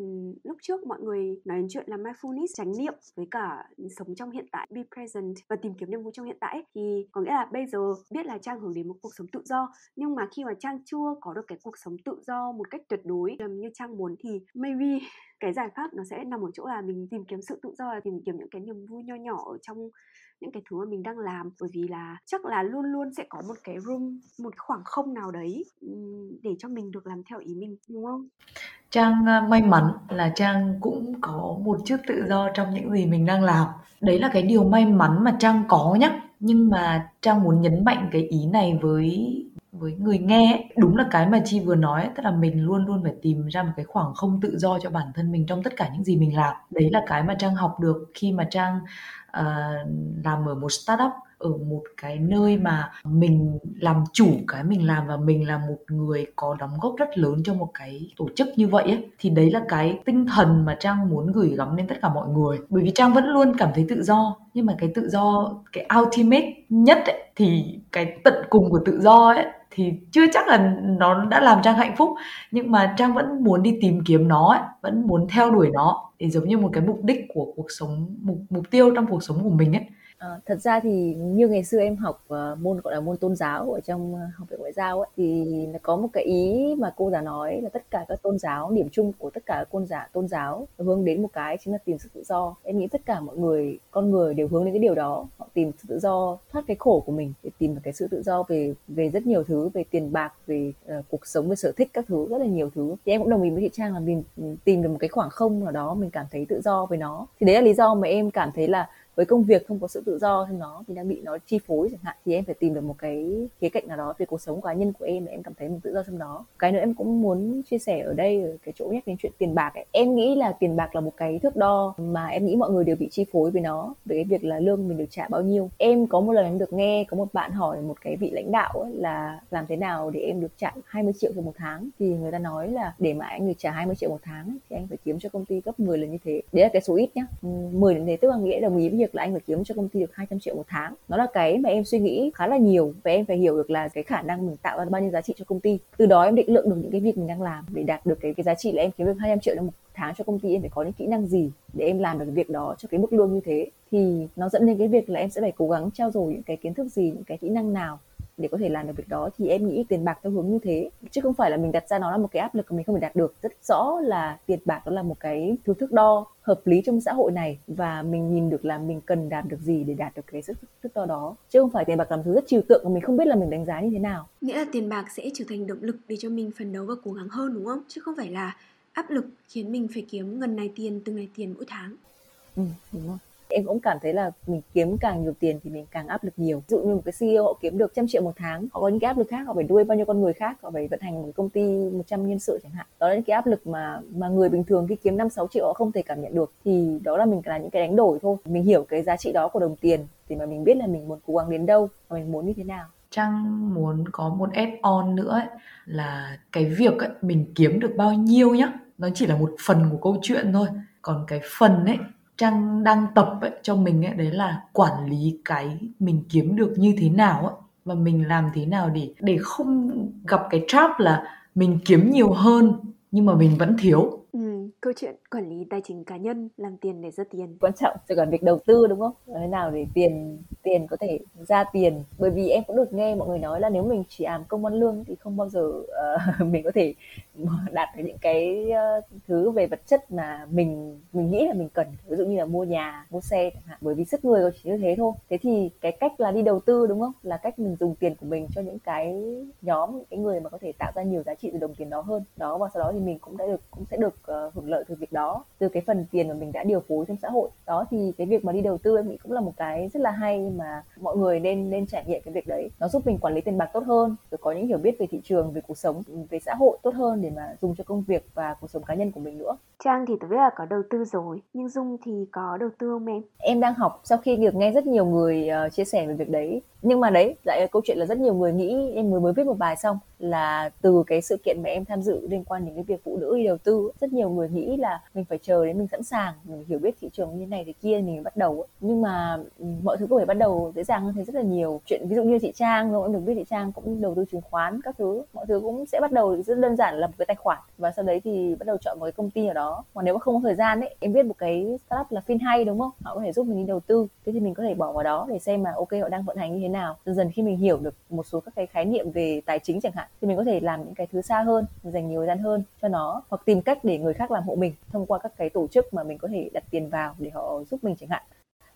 [SPEAKER 1] lúc trước, mọi người nói đến chuyện làm mindfulness chánh niệm với cả sống trong hiện tại, be present và tìm kiếm niềm vui trong hiện tại thì có nghĩa là bây giờ biết là trang hướng đến một cuộc sống tự do. Nhưng mà khi mà trang chưa có được cái cuộc sống tự do một cách tuyệt đối như trang muốn thì maybe cái giải pháp nó sẽ nằm ở chỗ là mình tìm kiếm sự tự do là tìm kiếm những cái niềm vui nho nhỏ ở trong những cái thứ mà mình đang làm bởi vì là chắc là luôn luôn sẽ có một cái room, một khoảng không nào đấy để cho mình được làm theo ý mình, đúng không
[SPEAKER 3] Trang ờ, may mắn là Trang cũng có một chút tự do trong những gì mình đang làm. Đấy là cái điều may mắn mà Trang có nhá. Nhưng mà Trang muốn nhấn mạnh cái ý này với với người nghe đúng là cái mà chi vừa nói tức là mình luôn luôn phải tìm ra một cái khoảng không tự do cho bản thân mình trong tất cả những gì mình làm. Đấy là cái mà trang học được khi mà trang uh, làm ở một startup ở một cái nơi mà mình làm chủ cái mình làm và mình là một người có đóng góp rất lớn cho một cái tổ chức như vậy ấy. Thì đấy là cái tinh thần mà trang muốn gửi gắm đến tất cả mọi người. Bởi vì trang vẫn luôn cảm thấy tự do nhưng mà cái tự do cái ultimate nhất ấy, thì cái tận cùng của tự do ấy thì chưa chắc là nó đã làm trang hạnh phúc nhưng mà trang vẫn muốn đi tìm kiếm nó ấy, vẫn muốn theo đuổi nó. Để giống như một cái mục đích của cuộc sống mục mục tiêu trong cuộc sống của mình ấy.
[SPEAKER 2] À, thật ra thì như ngày xưa em học uh, môn gọi là môn tôn giáo ở trong ờ, học viện ngoại giao ấy, thì có một cái ý mà cô giáo nói là tất cả các tôn giáo điểm chung của tất cả các tôn giả tôn giáo hướng đến một cái chính là tìm sự tự do. Em nghĩ tất cả mọi người con người đều hướng đến cái điều đó. Họ tìm sự tự do thoát cái khổ của mình để tìm được cái sự tự do về về rất nhiều thứ về tiền bạc về uh, cuộc sống về sở thích các thứ rất là nhiều thứ. Thì em cũng đồng ý với chị Trang là mình tìm được một cái khoảng không nào đó mình cảm thấy tự do với nó. Thì đấy là lý do mà em cảm thấy là với công việc không có sự tự do trong nó thì đang bị nó chi phối chẳng hạn, thì em phải tìm được một cái khía cạnh nào đó về cuộc sống cá nhân của em để em cảm thấy mình tự do trong đó. Cái nữa em cũng muốn chia sẻ ở đây, ở cái chỗ nhắc đến chuyện tiền bạc ấy. em nghĩ là tiền bạc là một cái thước đo mà em nghĩ mọi người đều bị chi phối với nó, về cái việc là lương mình được trả bao nhiêu. Em có một lần em được nghe có một bạn hỏi một cái vị lãnh đạo ấy là làm thế nào để em được trả 20 triệu cho một tháng. Thì người ta nói là để mà anh được trả 20 triệu một tháng thì anh phải kiếm cho công ty gấp 10 lần như thế. Đấy là cái số ít nhá. Ừ, 10 lần thế tức là nghĩa đồng ý với việc là anh phải kiếm cho công ty được 200 triệu một tháng. Nó là cái mà em suy nghĩ khá là nhiều và em phải hiểu được là cái khả năng mình tạo ra bao nhiêu giá trị cho công ty. Từ đó em định lượng được những cái việc mình đang làm để đạt được cái cái giá trị là em kiếm được 200 triệu trong một tháng cho công ty, em phải có những kỹ năng gì để em làm được cái việc đó cho cái mức lương như thế. Thì nó dẫn đến cái việc là em sẽ phải cố gắng trao dồi những cái kiến thức gì, những cái kỹ năng nào để có thể làm được việc đó thì em nghĩ tiền bạc theo hướng như thế. Chứ không phải là mình đặt ra nó là một cái áp lực mà mình không thể đạt được. Rất rõ là tiền bạc đó là một cái thứ thước đo hợp lý trong xã hội này và mình nhìn được là mình cần đạt được gì để đạt được cái sức thước đo đó. Chứ không phải tiền bạc làm thứ rất trừu tượng mà mình không biết là mình đánh giá như thế nào.
[SPEAKER 1] Nghĩa là tiền bạc sẽ trở thành động lực để cho mình phấn đấu và cố gắng hơn đúng không? Chứ không phải là áp lực khiến mình phải kiếm ngần này tiền từng này tiền mỗi tháng.
[SPEAKER 2] Ừ đúng rồi em cũng cảm thấy là mình kiếm càng nhiều tiền thì mình càng áp lực nhiều. Ví dụ như một cái CEO họ kiếm được trăm triệu một tháng họ có những cái áp lực khác họ phải nuôi bao nhiêu con người khác họ phải vận hành một công ty 100 nhân sự chẳng hạn. Đó là những cái áp lực mà mà người bình thường khi kiếm năm sáu triệu họ không thể cảm nhận được. Thì đó là mình là những cái đánh đổi thôi. Mình hiểu cái giá trị đó của đồng tiền thì mà mình biết là mình muốn cố gắng đến đâu và mình muốn như thế nào.
[SPEAKER 3] Trang muốn có một add-on nữa ấy, là cái việc ấy, mình kiếm được bao nhiêu nhá? Nó chỉ là một phần của câu chuyện thôi. Còn cái phần ấy Trang đang tập ấy, cho mình ấy, đấy là quản lý cái mình kiếm được như thế nào ấy, và mình làm thế nào để để không gặp cái trap là mình kiếm nhiều hơn nhưng mà mình vẫn thiếu.
[SPEAKER 1] Ừ, câu chuyện quản lý tài chính cá nhân làm tiền để ra tiền.
[SPEAKER 2] Quan trọng rồi còn việc đầu tư đúng không? Làm thế nào để tiền tiền có thể ra tiền? Bởi vì em cũng được nghe mọi người nói là nếu mình chỉ làm công ăn lương thì không bao giờ uh, mình có thể đạt được những cái uh, thứ về vật chất mà mình mình nghĩ là mình cần. Ví dụ như là mua nhà mua xe chẳng hạn. Bởi vì sức người chỉ như thế thôi. Thế thì cái cách là đi đầu tư đúng không? Là cách mình dùng tiền của mình cho những cái nhóm những cái người mà có thể tạo ra nhiều giá trị từ đồng tiền đó hơn. Đó và sau đó thì mình cũng đã được cũng sẽ được uh, hưởng lợi từ việc đó từ cái phần tiền mà mình đã điều phối trong xã hội. Đó thì cái việc mà đi đầu tư em nghĩ cũng là một cái rất là hay mà mọi người nên nên trải nghiệm cái việc đấy. Nó giúp mình quản lý tiền bạc tốt hơn rồi có những hiểu biết về thị trường về cuộc sống về xã hội tốt hơn để mà dùng cho công việc và cuộc sống cá nhân của mình nữa.
[SPEAKER 1] Trang thì tôi biết là có đầu tư rồi nhưng Dung thì có đầu tư không em?
[SPEAKER 2] Em đang học sau khi được nghe rất nhiều người uh, chia sẻ về việc đấy. Nhưng mà đấy lại là câu chuyện là rất nhiều người nghĩ em mới mới viết một bài xong là từ cái sự kiện mà em tham dự liên quan đến cái việc phụ nữ đi đầu tư rất nhiều người nghĩ là mình phải chờ đến mình sẵn sàng, mình hiểu biết thị trường như này thì kia mình bắt đầu nhưng mà ừ, mọi thứ có thể bắt đầu dễ dàng hơn thế rất là nhiều. Chuyện ví dụ như chị Trang rồi em được biết chị Trang cũng đầu tư chứng khoán các thứ, mọi thứ cũng sẽ bắt đầu rất đơn giản là một cái tài khoản. Và sau đấy thì bắt đầu chọn một cái công ty nào đó. Còn nếu mà không có thời gian ấy, em biết một cái startup là fin hay đúng không? Họ có thể giúp mình đi đầu tư. Thế thì mình có thể bỏ vào đó để xem mà ok, họ đang vận hành như thế nào. Dần dần khi mình hiểu được một số các cái khái niệm về tài chính chẳng hạn, thì mình có thể làm những cái thứ xa hơn, dành nhiều thời gian hơn cho nó. Hoặc tìm cách để người khác làm hộ mình thông qua các cái tổ chức mà mình có thể đặt tiền vào để họ giúp mình chẳng hạn.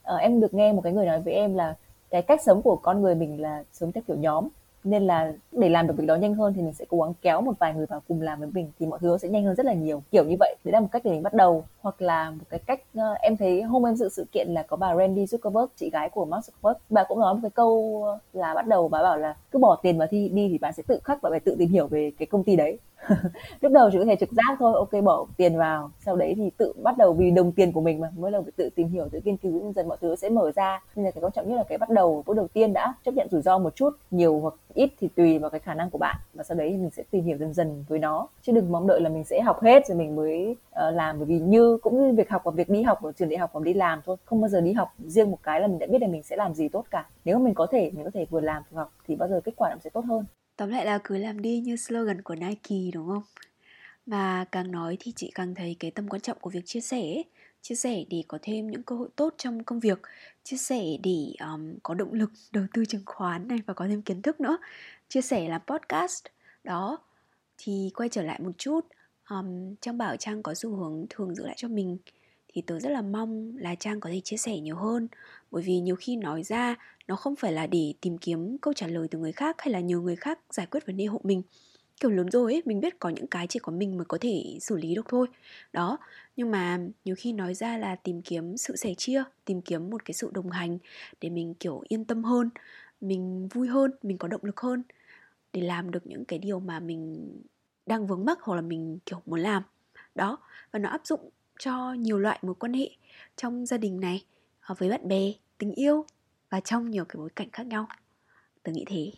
[SPEAKER 2] À, em được nghe một cái người nói với em là cái cách sống của con người mình là sống theo kiểu nhóm nên là để làm được việc đó nhanh hơn thì mình sẽ cố gắng kéo một vài người vào cùng làm với mình thì mọi thứ sẽ nhanh hơn rất là nhiều. Kiểu như vậy đấy là một cách để mình bắt đầu. Hoặc là một cái cách uh, em thấy hôm em dự sự kiện là có bà Randy Zuckerberg chị gái của Mark Zuckerberg. Bà cũng nói một cái câu là bắt đầu bà bảo là cứ bỏ tiền vào thi đi thì bạn sẽ tự khắc và phải tự tìm hiểu về cái công ty đấy. lúc đầu chỉ có thể trực giác thôi ok bỏ tiền vào. Sau đấy thì tự bắt đầu vì đồng tiền của mình mà mới đầu phải tự tìm hiểu tự nghiên cứu dần mọi thứ sẽ mở ra. Nên là cái quan trọng nhất là cái bắt đầu bước đầu tiên đã chấp nhận rủi ro một chút nhiều hoặc ít thì tùy vào cái khả năng của bạn. Và sau đấy thì mình sẽ tìm hiểu dần dần với nó. Chứ đừng mong đợi là mình sẽ học hết rồi mình mới uh, làm. Bởi vì như cũng như việc học và việc đi học ở trường đại học và đi làm thôi. Không bao giờ đi học riêng một cái là mình đã biết là mình sẽ làm gì tốt cả. Nếu mà mình có thể mình có thể vừa làm vừa học thì bao giờ kết quả nó sẽ tốt hơn.
[SPEAKER 1] Tóm lại là cứ làm đi như slogan của Nike đúng không? Và càng nói thì chị càng thấy cái tầm quan trọng của việc chia sẻ ấy. Chia sẻ để có thêm những cơ hội tốt trong công việc. Chia sẻ để um, có động lực đầu tư chứng khoán này và có thêm kiến thức nữa. Chia sẻ làm podcast. Đó Thì quay trở lại một chút um, Trang bảo Trang có xu hướng thường giữ lại cho mình. Thì tớ rất là mong là Trang có thể chia sẻ nhiều hơn. Bởi vì nhiều khi nói ra nó không phải là để tìm kiếm câu trả lời từ người khác hay là nhờ người khác giải quyết vấn đề hộ mình. Kiểu lớn rồi ấy, mình biết có những cái chỉ có mình mới có thể xử lý được thôi. Đó, nhưng mà nhiều khi nói ra là tìm kiếm sự sẻ chia, tìm kiếm một cái sự đồng hành để mình, kiểu, yên tâm hơn, mình vui hơn, mình có động lực hơn để làm được những cái điều mà mình đang vướng mắc hoặc là mình, kiểu, muốn làm. Đó, và nó áp dụng cho nhiều loại mối quan hệ trong gia đình này ờ, với bạn bè, tình yêu và trong nhiều cái bối cảnh khác nhau. Tôi nghĩ thế.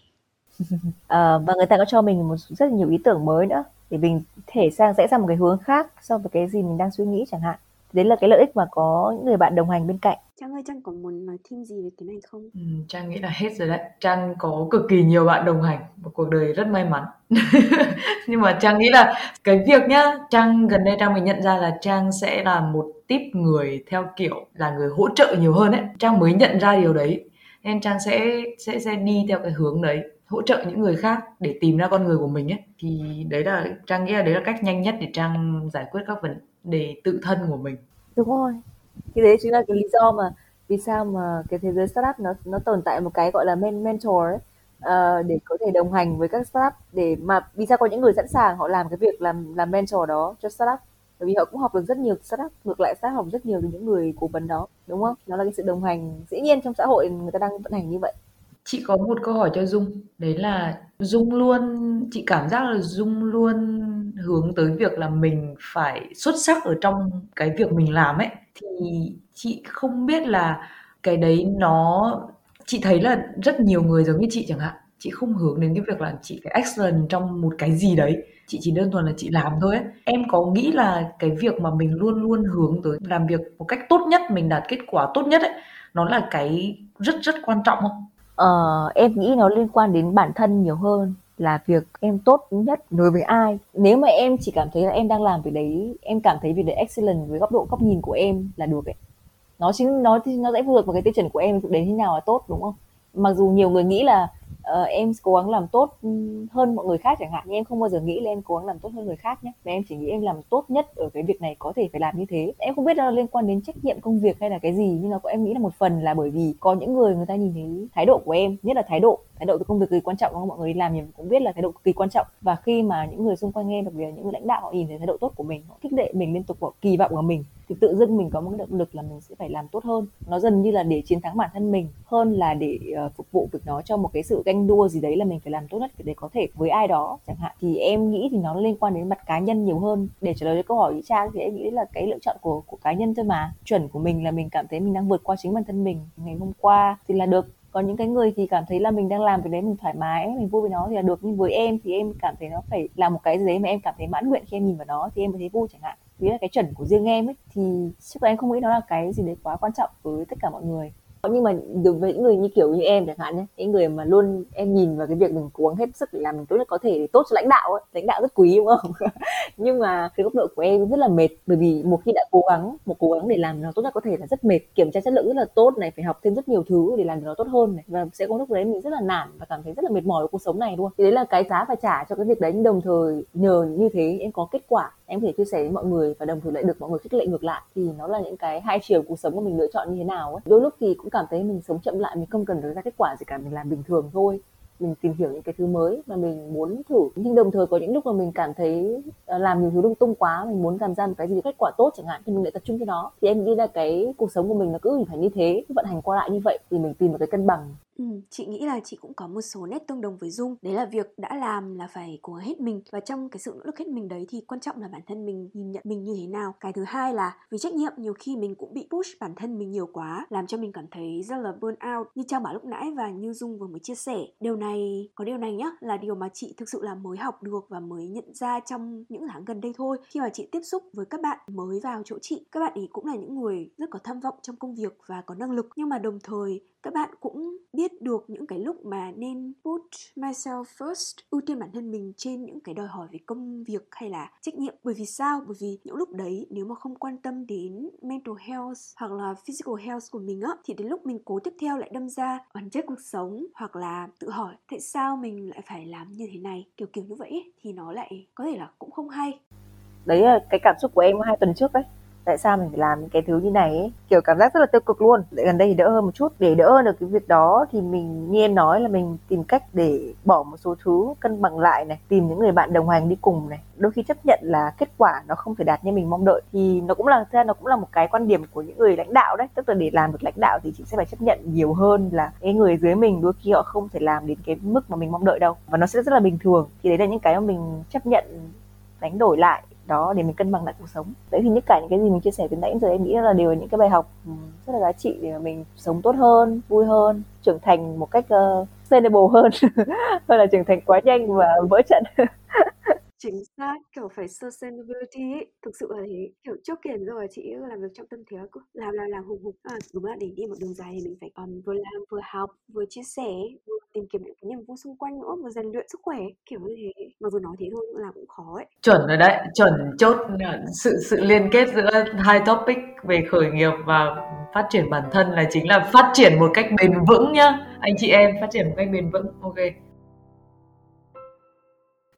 [SPEAKER 2] À, và người ta có cho mình một rất nhiều ý tưởng mới nữa để mình thể sang sẽ sang một cái hướng khác so với cái gì mình đang suy nghĩ chẳng hạn. Đấy là cái lợi ích mà có những người bạn đồng hành bên cạnh.
[SPEAKER 1] Trang ơi Trang có muốn nói thêm gì về cái này không?
[SPEAKER 3] Ừ, Trang nghĩ là hết rồi đấy. Trang có cực kỳ nhiều bạn đồng hành một cuộc đời rất may mắn. Nhưng mà Trang nghĩ là cái việc nhá, Trang gần đây Trang mới nhận ra là Trang sẽ là một tiếp người theo kiểu là người hỗ trợ nhiều hơn ấy. Trang mới nhận ra điều đấy. Nên Trang sẽ sẽ sẽ đi theo cái hướng đấy hỗ trợ những người khác để tìm ra con người của mình ấy thì đấy là trang nghĩ là đấy là cách nhanh nhất để trang giải quyết các vấn đề tự thân của mình
[SPEAKER 2] đúng rồi thì đấy chính là cái lý do mà vì sao mà cái thế giới startup nó nó tồn tại một cái gọi là men mentor ấy, uh, để có thể đồng hành với các startup để mà vì sao có những người sẵn sàng họ làm cái việc làm làm mentor đó cho startup? Bởi vì họ cũng học được rất nhiều startup ngược lại startup học rất nhiều từ những người cố vấn đó đúng không? Nó là cái sự đồng hành dĩ nhiên trong xã hội người ta đang vận hành như vậy.
[SPEAKER 3] Chị có một câu hỏi cho Dung, đấy là Dung luôn chị cảm giác là Dung luôn hướng tới việc là mình phải xuất sắc ở trong cái việc mình làm ấy. Thì chị không biết là cái đấy nó chị thấy là rất nhiều người giống như chị chẳng hạn. Chị không hướng đến cái việc là chị phải excellent trong một cái gì đấy. Chị chỉ đơn thuần là chị làm thôi ấy. Em có nghĩ là cái việc mà mình luôn luôn hướng tới làm việc một cách tốt nhất mình đạt kết quả tốt nhất ấy nó là cái rất rất quan trọng không?
[SPEAKER 2] Ờ, em nghĩ nó liên quan đến bản thân nhiều hơn là việc em tốt nhất đối với ai. Nếu mà em chỉ cảm thấy là em đang làm việc đấy, em cảm thấy việc đấy excellent với góc độ góc nhìn của em là được ấy. Nó chính nó nó sẽ phù hợp vào cái tiêu chuẩn của em đến thế nào là tốt đúng không? Mặc dù nhiều người nghĩ là uh, em cố gắng làm tốt ừ, hơn mọi người khác chẳng hạn nhưng em không bao giờ nghĩ là em cố gắng làm tốt hơn người khác nhé. Mà em chỉ nghĩ em làm tốt nhất ở cái việc này có thể phải làm như thế. Em không biết nó liên quan đến trách nhiệm công việc hay là cái gì nhưng nó có em nghĩ là một phần là bởi vì có những người người ta nhìn thấy thái độ của em nhất là thái độ thái độ công việc cực kỳ quan trọng đúng không? Mọi người đi làm thì cũng biết là thái độ cực kỳ quan trọng. Và khi mà những người xung quanh em đặc biệt là những người lãnh đạo họ nhìn thấy thái độ tốt của mình họ khích lệ mình liên tục họ kỳ vọng vào mình thì tự dưng mình có một cái động lực là mình sẽ phải làm tốt hơn. Nó dần như là để chiến thắng bản thân mình hơn là để uh, phục vụ việc nó cho một cái sự ganh đua gì đấy là mình phải làm tốt nhất để có thể với ai đó chẳng hạn. Thì em nghĩ thì nó liên quan đến mặt cá nhân nhiều hơn. Để trả lời câu hỏi ý trang thì em nghĩ là cái lựa chọn của của cá nhân thôi mà. Chuẩn của mình là mình cảm thấy mình đang vượt qua chính bản thân mình. Ngày hôm qua thì là được còn những cái người thì cảm thấy là mình đang làm việc đấy mình thoải mái, mình vui với nó thì là được. Nhưng với em thì em cảm thấy nó phải là một cái gì đấy mà em cảm thấy mãn nguyện khi em nhìn vào nó thì em mới thấy vui chẳng hạn. Vì là cái chuẩn của riêng em ấy. Thì chứ em không nghĩ nó là cái gì đấy quá quan trọng với tất cả mọi người nhưng mà đối với những người như kiểu như em chẳng hạn nhé, những người mà luôn em nhìn vào cái việc mình cố gắng hết sức để làm mình tốt nhất có thể để tốt cho lãnh đạo ấy. lãnh đạo rất quý đúng không? Nhưng mà cái góc độ của em rất là mệt, bởi vì một khi đã cố gắng, một cố gắng để làm nó tốt nhất có thể là rất mệt. Kiểm tra chất lượng rất là tốt này, phải học thêm rất nhiều thứ để làm nó tốt hơn này. Và sẽ có lúc đấy mình rất là nản và cảm thấy rất là mệt mỏi với cuộc sống này luôn. Thì đấy là cái giá phải trả cho cái việc đấy. Đồng thời, nhờ như thế em có kết quả. Em có thể chia sẻ với mọi người và đồng thời lại được mọi người khích lệ ngược lại. Thì nó là những cái hai chiều cuộc sống của mình lựa chọn như thế nào ấy. Đôi lúc thì cũng cảm thấy mình sống chậm lại, mình không cần được ra kết quả gì cả, mình làm bình thường thôi. Mình tìm hiểu những cái thứ mới mà mình muốn thử. Nhưng đồng thời có những lúc mà mình cảm thấy ờ, làm nhiều thứ lung tung quá, mình muốn làm ra một cái gì kết quả tốt chẳng hạn, thì mình lại tập trung cho nó. Thì em nghĩ là cái cuộc sống của mình nó cứ phải như thế vận hành qua lại như vậy, thì mình tìm được cái cân bằng.
[SPEAKER 1] Ừ, chị nghĩ là chị cũng có một số nét tương đồng với Dung. Đấy là việc đã làm là phải cố gắng hết mình. Và trong cái sự nỗ lực hết mình đấy thì quan trọng là bản thân mình nhìn nhận mình như thế nào. Cái thứ hai là vì trách nhiệm nhiều khi mình cũng bị push bản thân mình nhiều quá Làm cho mình cảm thấy rất là burn out. Như Trang bảo lúc nãy và như Dung vừa mới chia sẻ Điều này, có điều này nhá là điều mà chị thực sự là mới học được và mới nhận ra trong những tháng gần đây thôi. Khi mà chị tiếp xúc với các bạn mới vào chỗ chị Các bạn ấy cũng là những người rất có tham vọng trong công việc và có năng lực. Nhưng mà đồng thời các bạn cũng biết được những cái lúc mà nên put myself first, ưu tiên bản thân mình trên những cái đòi hỏi về công việc hay là trách nhiệm. Bởi vì sao? Bởi vì những lúc đấy, nếu mà không quan tâm đến mental health hoặc là physical health của mình á, thì đến lúc mình cố tiếp theo lại đâm ra oán trách cuộc sống hoặc là tự hỏi, tại sao mình lại phải làm như thế này? Kiểu kiểu như vậy thì nó lại có thể là cũng không hay.
[SPEAKER 2] Đấy là cái cảm xúc của em hai tuần trước đấy tại sao mình phải làm những cái thứ như này ấy? Kiểu, cảm giác rất là tiêu cực luôn. Để gần đây thì đỡ hơn một chút. Để đỡ hơn được cái việc đó thì mình như em nói là mình tìm cách để bỏ một số thứ cân bằng lại này, tìm những người bạn đồng hành đi cùng này. Đôi khi chấp nhận là kết quả nó không thể đạt như mình mong đợi thì nó cũng là ra nó cũng là một cái quan điểm của những người lãnh đạo đấy. Tức là để làm được lãnh đạo thì chị sẽ phải chấp nhận nhiều hơn là cái người dưới mình đôi khi họ không thể làm đến cái mức mà mình mong đợi đâu. Và nó sẽ rất là bình thường. Thì đấy là những cái mà mình chấp nhận đánh đổi lại đó để mình cân bằng lại cuộc sống. Đấy thì tất cả những cái gì mình chia sẻ từ nãy giờ em nghĩ là đều là những cái bài học ừ, rất là giá trị để mà mình sống tốt hơn vui hơn trưởng thành một cách uh, sustainable hơn hơn là trưởng thành quá nhanh và vỡ trận.
[SPEAKER 1] Chính xác, kiểu phải sustainability ấy, thực sự là thế. Kiểu trước kia rồi chị làm việc trong tâm thế cứ làm làm làm hùng hục. À, đúng là để đi một đường dài thì mình phải um, vừa làm vừa học, vừa chia sẻ, vừa tìm kiếm những cái niềm vui xung quanh nữa, vừa rèn luyện sức khỏe, kiểu như thế. Mặc dù nói thế thôi nhưng làm cũng khó ấy.
[SPEAKER 3] Chuẩn rồi đấy, chuẩn chốt ờ, sự sự liên kết giữa hai topic về khởi nghiệp và phát triển bản thân là chính là phát triển một cách bền vững nhá. Anh chị em phát triển một cách bền vững. Ok.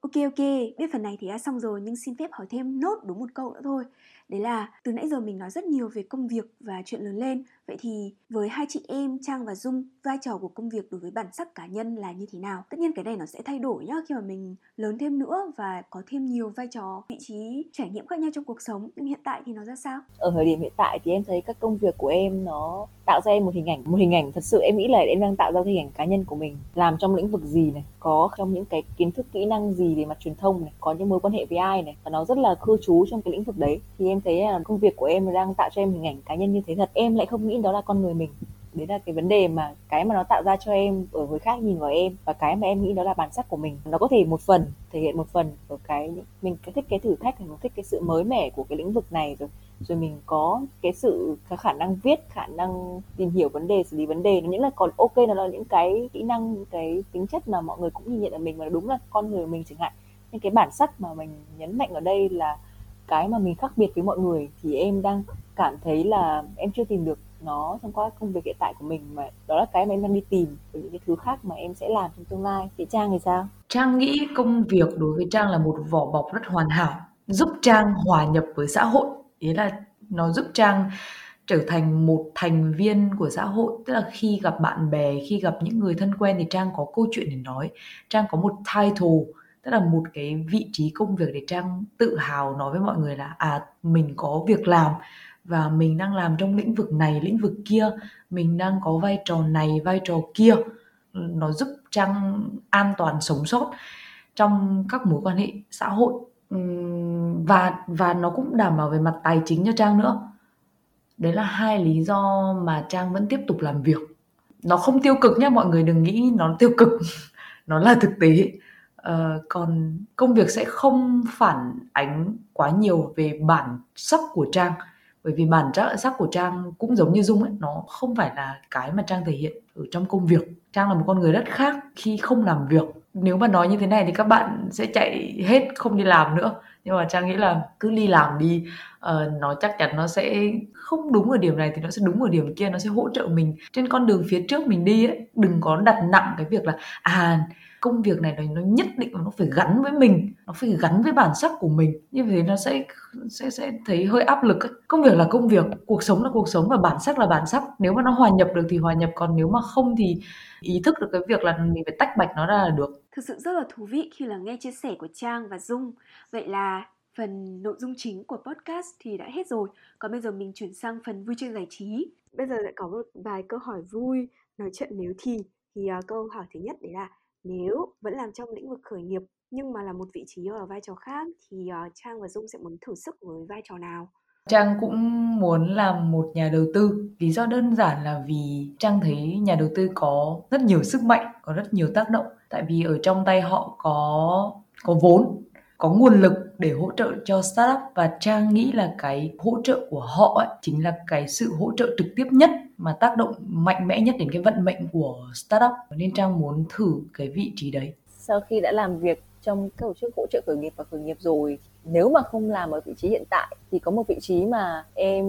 [SPEAKER 1] Ok ok, biết phần này thì đã xong rồi nhưng xin phép hỏi thêm nốt đúng một câu nữa thôi. Đấy là từ nãy giờ mình nói rất nhiều về công việc và chuyện lớn lên Vậy thì với hai chị em Trang và Dung, vai trò của công việc đối với bản sắc cá nhân là như thế nào? Tất nhiên cái này nó sẽ thay đổi nhá khi mà mình lớn thêm nữa và có thêm nhiều vai trò, vị trí, trải nghiệm khác nhau trong cuộc sống. Nhưng hiện tại thì nó ra sao?
[SPEAKER 2] Ở thời điểm hiện tại thì em thấy các công việc của em nó tạo ra em một hình ảnh, một hình ảnh thật sự em nghĩ là em đang tạo ra hình ảnh cá nhân của mình. Làm trong lĩnh vực gì này, có trong những cái kiến thức kỹ năng gì về mặt truyền thông này, có những mối quan hệ với ai này và nó rất là cư trú trong cái lĩnh vực đấy. Thì em thấy là công việc của em đang tạo cho em hình ảnh cá nhân như thế thật. Em lại không nghĩ đó là con người mình. Đấy là cái vấn đề mà cái mà nó tạo ra cho em ở người khác nhìn vào em và cái mà em nghĩ đó là bản sắc của mình. Nó có thể một phần, thể hiện một phần ở cái mình cái thích cái thử thách, mình thích cái sự mới mẻ của cái lĩnh vực này rồi rồi mình có cái sự cái khả năng viết, khả năng tìm hiểu vấn đề, xử lý vấn đề. Nó những là còn ok, nó là những cái kỹ năng cái tính chất mà mọi người cũng nhìn nhận ở mình, mà đúng là con người mình chẳng hạn. Nhưng cái bản sắc mà mình nhấn mạnh ở đây là cái mà mình khác biệt với mọi người thì em đang cảm thấy là em chưa tìm được nó thông qua công việc hiện tại của mình mà đó là cái mà em đang đi tìm và những cái thứ khác mà em sẽ làm trong tương lai. Thì trang thì sao?
[SPEAKER 3] Trang nghĩ công việc đối với trang là một vỏ bọc rất hoàn hảo, giúp trang hòa nhập với xã hội. Ý là nó giúp trang trở thành một thành viên của xã hội. Tức là khi gặp bạn bè, khi gặp những người thân quen thì trang có câu chuyện để nói, trang có một title, tức là một cái vị trí công việc để trang tự hào nói với mọi người là à mình có việc làm và mình đang làm trong lĩnh vực này lĩnh vực kia. Mình đang có vai trò này vai trò kia. Nó giúp trang an toàn sống sót trong các mối quan hệ xã hội. Và và nó cũng đảm bảo về mặt tài chính cho trang nữa. Đấy là hai lý do mà trang vẫn tiếp tục làm việc. Nó không tiêu cực nhé mọi người đừng nghĩ nó tiêu cực. Nó là thực tế. Uh, còn công việc sẽ không phản ánh quá nhiều về bản sắc của trang bởi vì bản chất sắc của trang cũng giống như dung ấy nó không phải là cái mà trang thể hiện ở trong công việc. Trang là một con người rất khác khi không làm việc. Nếu mà nói như thế này thì các bạn sẽ chạy hết không đi làm nữa. Nhưng mà trang nghĩ là cứ đi làm đi uh, nó chắc chắn nó sẽ không đúng ở điểm này thì nó sẽ đúng ở điểm kia nó sẽ hỗ trợ mình. Trên con đường phía trước mình đi ấy đừng có đặt nặng cái việc là à công việc này nó nhất định nó phải gắn với mình nó phải gắn với bản sắc của mình. Như thế nó sẽ sẽ sẽ thấy hơi áp lực ấy. công việc là công việc cuộc sống là cuộc sống và bản sắc là bản sắc. Nếu mà nó hòa nhập được thì hòa nhập còn nếu mà không thì ý thức được cái việc là mình phải tách bạch nó ra là được.
[SPEAKER 1] Thực sự rất là thú vị khi là nghe chia sẻ của trang và dung. Vậy là phần nội dung chính của podcast thì đã hết rồi. Còn bây giờ mình chuyển sang phần vui chơi giải trí. Bây giờ lại có một vài câu hỏi vui nói chuyện nếu thì. Thì uh, câu hỏi thứ nhất đấy là nếu vẫn làm trong lĩnh vực khởi nghiệp nhưng mà là một vị trí ở vai trò khác thì uh, Trang và Dung sẽ muốn thử sức với vai trò nào?
[SPEAKER 3] Trang cũng muốn làm một nhà đầu tư. Lý do đơn giản là vì Trang thấy nhà đầu tư có rất nhiều sức mạnh, có rất nhiều tác động. Tại vì ở trong tay họ có có vốn, có nguồn lực để hỗ trợ cho startup và Trang nghĩ là cái hỗ trợ của họ ấy, chính là cái sự hỗ trợ trực tiếp nhất mà tác động mạnh mẽ nhất đến cái vận mệnh của startup nên Trang muốn thử cái vị trí đấy.
[SPEAKER 2] Sau khi đã làm việc trong các tổ chức hỗ trợ khởi nghiệp và khởi nghiệp rồi nếu mà không làm ở vị trí hiện tại, thì có một vị trí mà em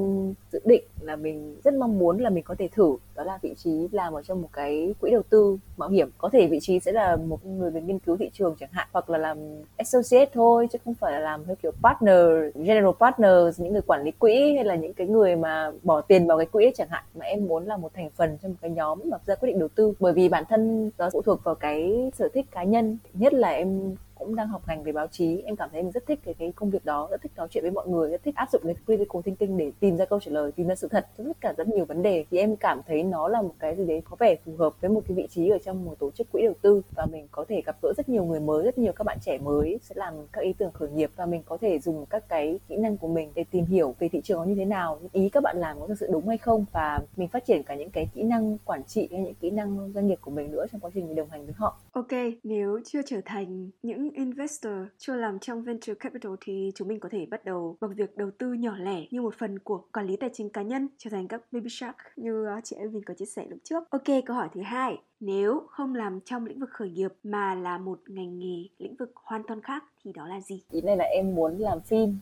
[SPEAKER 2] dự định là mình rất mong muốn là mình có thể thử, đó là vị trí làm ở trong một cái quỹ đầu tư mạo hiểm. Có thể vị trí sẽ là một người về nghiên cứu thị trường chẳng hạn, hoặc là làm associate thôi, chứ không phải là làm theo kiểu partner, general partners, những người quản lý quỹ hay là những cái người mà bỏ tiền vào cái quỹ chẳng hạn. Mà em muốn là một thành phần trong một cái nhóm mà ra quyết định đầu tư. Bởi vì bản thân nó phụ thuộc vào cái sở thích cá nhân. Nhất là em cũng đang học ngành về báo chí. Em cảm thấy mình rất thích cái cái công việc đó, rất thích nói chuyện với mọi người, rất thích áp dụng cái critical thinking để tìm ra câu trả lời, tìm ra sự thật. Cho tất cả rất nhiều vấn đề thì em cảm thấy nó là một cái gì đấy có vẻ phù hợp với một cái vị trí ở trong một tổ chức quỹ đầu tư và mình có thể gặp gỡ rất nhiều người mới, rất nhiều các bạn trẻ mới, sẽ làm các ý tưởng khởi nghiệp và mình có thể dùng các cái kỹ năng của mình để tìm hiểu về thị trường nó như thế nào ý các bạn làm có thực sự đúng hay không và mình phát triển cả những cái kỹ năng quản trị hay những kỹ năng doanh nghiệp của mình nữa trong quá trình mình đồng hành với họ.
[SPEAKER 1] Ok, nếu chưa trở thành những investor chưa làm trong venture capital thì chúng mình có thể bắt đầu bằng việc đầu tư nhỏ lẻ như một phần của quản lý tài chính cá nhân trở thành các baby shark như ờ, chị em mình có chia sẻ lúc trước. Ok, câu hỏi thứ hai. Nếu không làm trong lĩnh vực khởi nghiệp mà là một ngành nghề lĩnh vực hoàn toàn khác thì đó là gì?
[SPEAKER 2] Ý này là em muốn làm phim.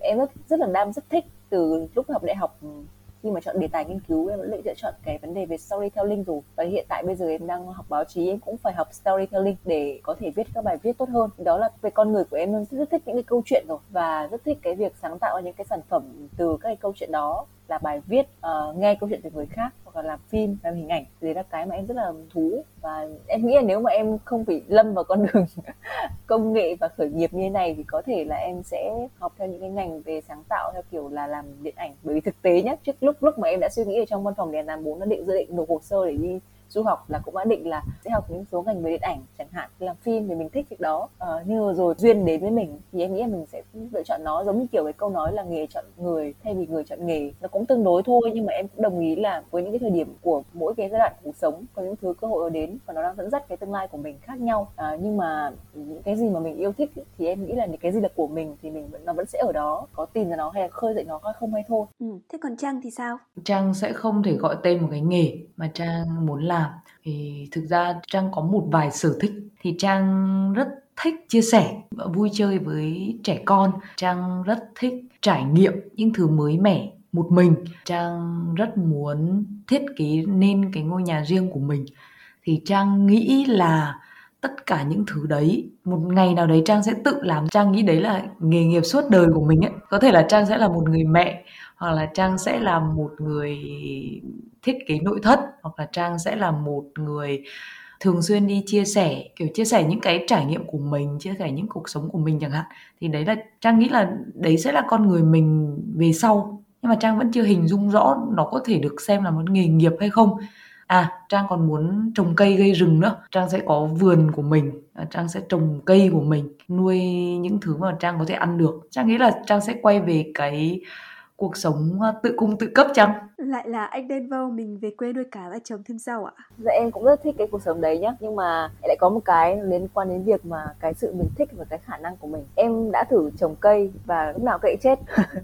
[SPEAKER 2] Em rất rất là đam rất thích từ lúc học đại học khi mà chọn đề tài nghiên cứu em vẫn lựa chọn cái vấn đề về storytelling rồi. Và hiện tại bây giờ em đang học báo chí em cũng phải học storytelling để có thể viết các bài viết tốt hơn. Đó là về con người của em em rất thích những cái câu chuyện rồi và rất thích cái việc sáng tạo những cái sản phẩm từ các cái câu chuyện đó là bài viết uh, nghe câu chuyện từ người khác hoặc là làm phim làm hình ảnh đấy là cái mà em rất là thú. Và em nghĩ là nếu mà em không bị lâm vào con đường công nghệ và khởi nghiệp như thế này thì có thể là em sẽ học theo những cái ngành về sáng tạo theo kiểu là làm điện ảnh. Bởi vì thực tế nhé, trước lúc lúc mà em đã suy nghĩ ở trong văn phòng để làm bốn nó định dự định nộp hồ sơ để đi du học là cũng đã định là sẽ học những số ngành về điện ảnh chẳng hạn làm phim thì mình thích việc đó. À, nhưng rồi duyên đến với mình thì em nghĩ là mình sẽ lựa chọn nó giống như kiểu cái câu nói là nghề chọn người thay vì người chọn nghề. Nó cũng tương đối thôi nhưng mà em cũng đồng ý là với những cái thời điểm của mỗi cái giai đoạn cuộc sống có những thứ cơ hội đến và nó đang dẫn dắt cái tương lai của mình khác nhau. À, nhưng mà những cái gì mà mình yêu thích thì em nghĩ là những cái gì là của mình thì mình vẫn nó vẫn sẽ ở đó có tìm ra nó hay là khơi dậy nó hay không hay thôi.
[SPEAKER 1] Ừ. thế còn trang thì sao?
[SPEAKER 3] Trang sẽ không thể gọi tên một cái nghề mà trang muốn làm làm thì thực ra trang có một vài sở thích thì trang rất thích chia sẻ vui chơi với trẻ con. Trang rất thích trải nghiệm những thứ mới mẻ một mình. Trang rất muốn thiết kế nên cái ngôi nhà riêng của mình. Thì trang nghĩ là tất cả những thứ đấy, một ngày nào đấy trang sẽ tự làm. Trang nghĩ đấy là nghề nghiệp suốt đời của mình ấy. Có thể là trang sẽ là một người mẹ hoặc là trang sẽ là một người thiết kế nội thất, hoặc là trang sẽ là một người thường xuyên đi chia sẻ, kiểu chia sẻ những cái trải nghiệm của mình, chia sẻ những cuộc sống của mình chẳng hạn. Thì đấy là, trang nghĩ là đấy sẽ là con người mình về sau. Nhưng mà trang vẫn chưa hình dung rõ nó có thể được xem là một nghề nghiệp hay không. À trang còn muốn trồng cây gây rừng nữa. Trang sẽ có vườn của mình à, trang sẽ trồng cây của mình, nuôi những thứ mà trang có thể ăn được. Trang nghĩ là trang sẽ quay về cái cuộc sống ờ, tự cung tự cấp chăng?
[SPEAKER 1] Lại là anh đen vâu mình về quê nuôi cá và trồng thêm rau ạ?
[SPEAKER 2] Dạ em cũng rất thích cái cuộc sống đấy nhá, Nhưng mà lại có một cái liên quan đến việc mà cái sự mình thích và cái khả năng của mình. Em đã thử trồng cây và lúc nào cây chết.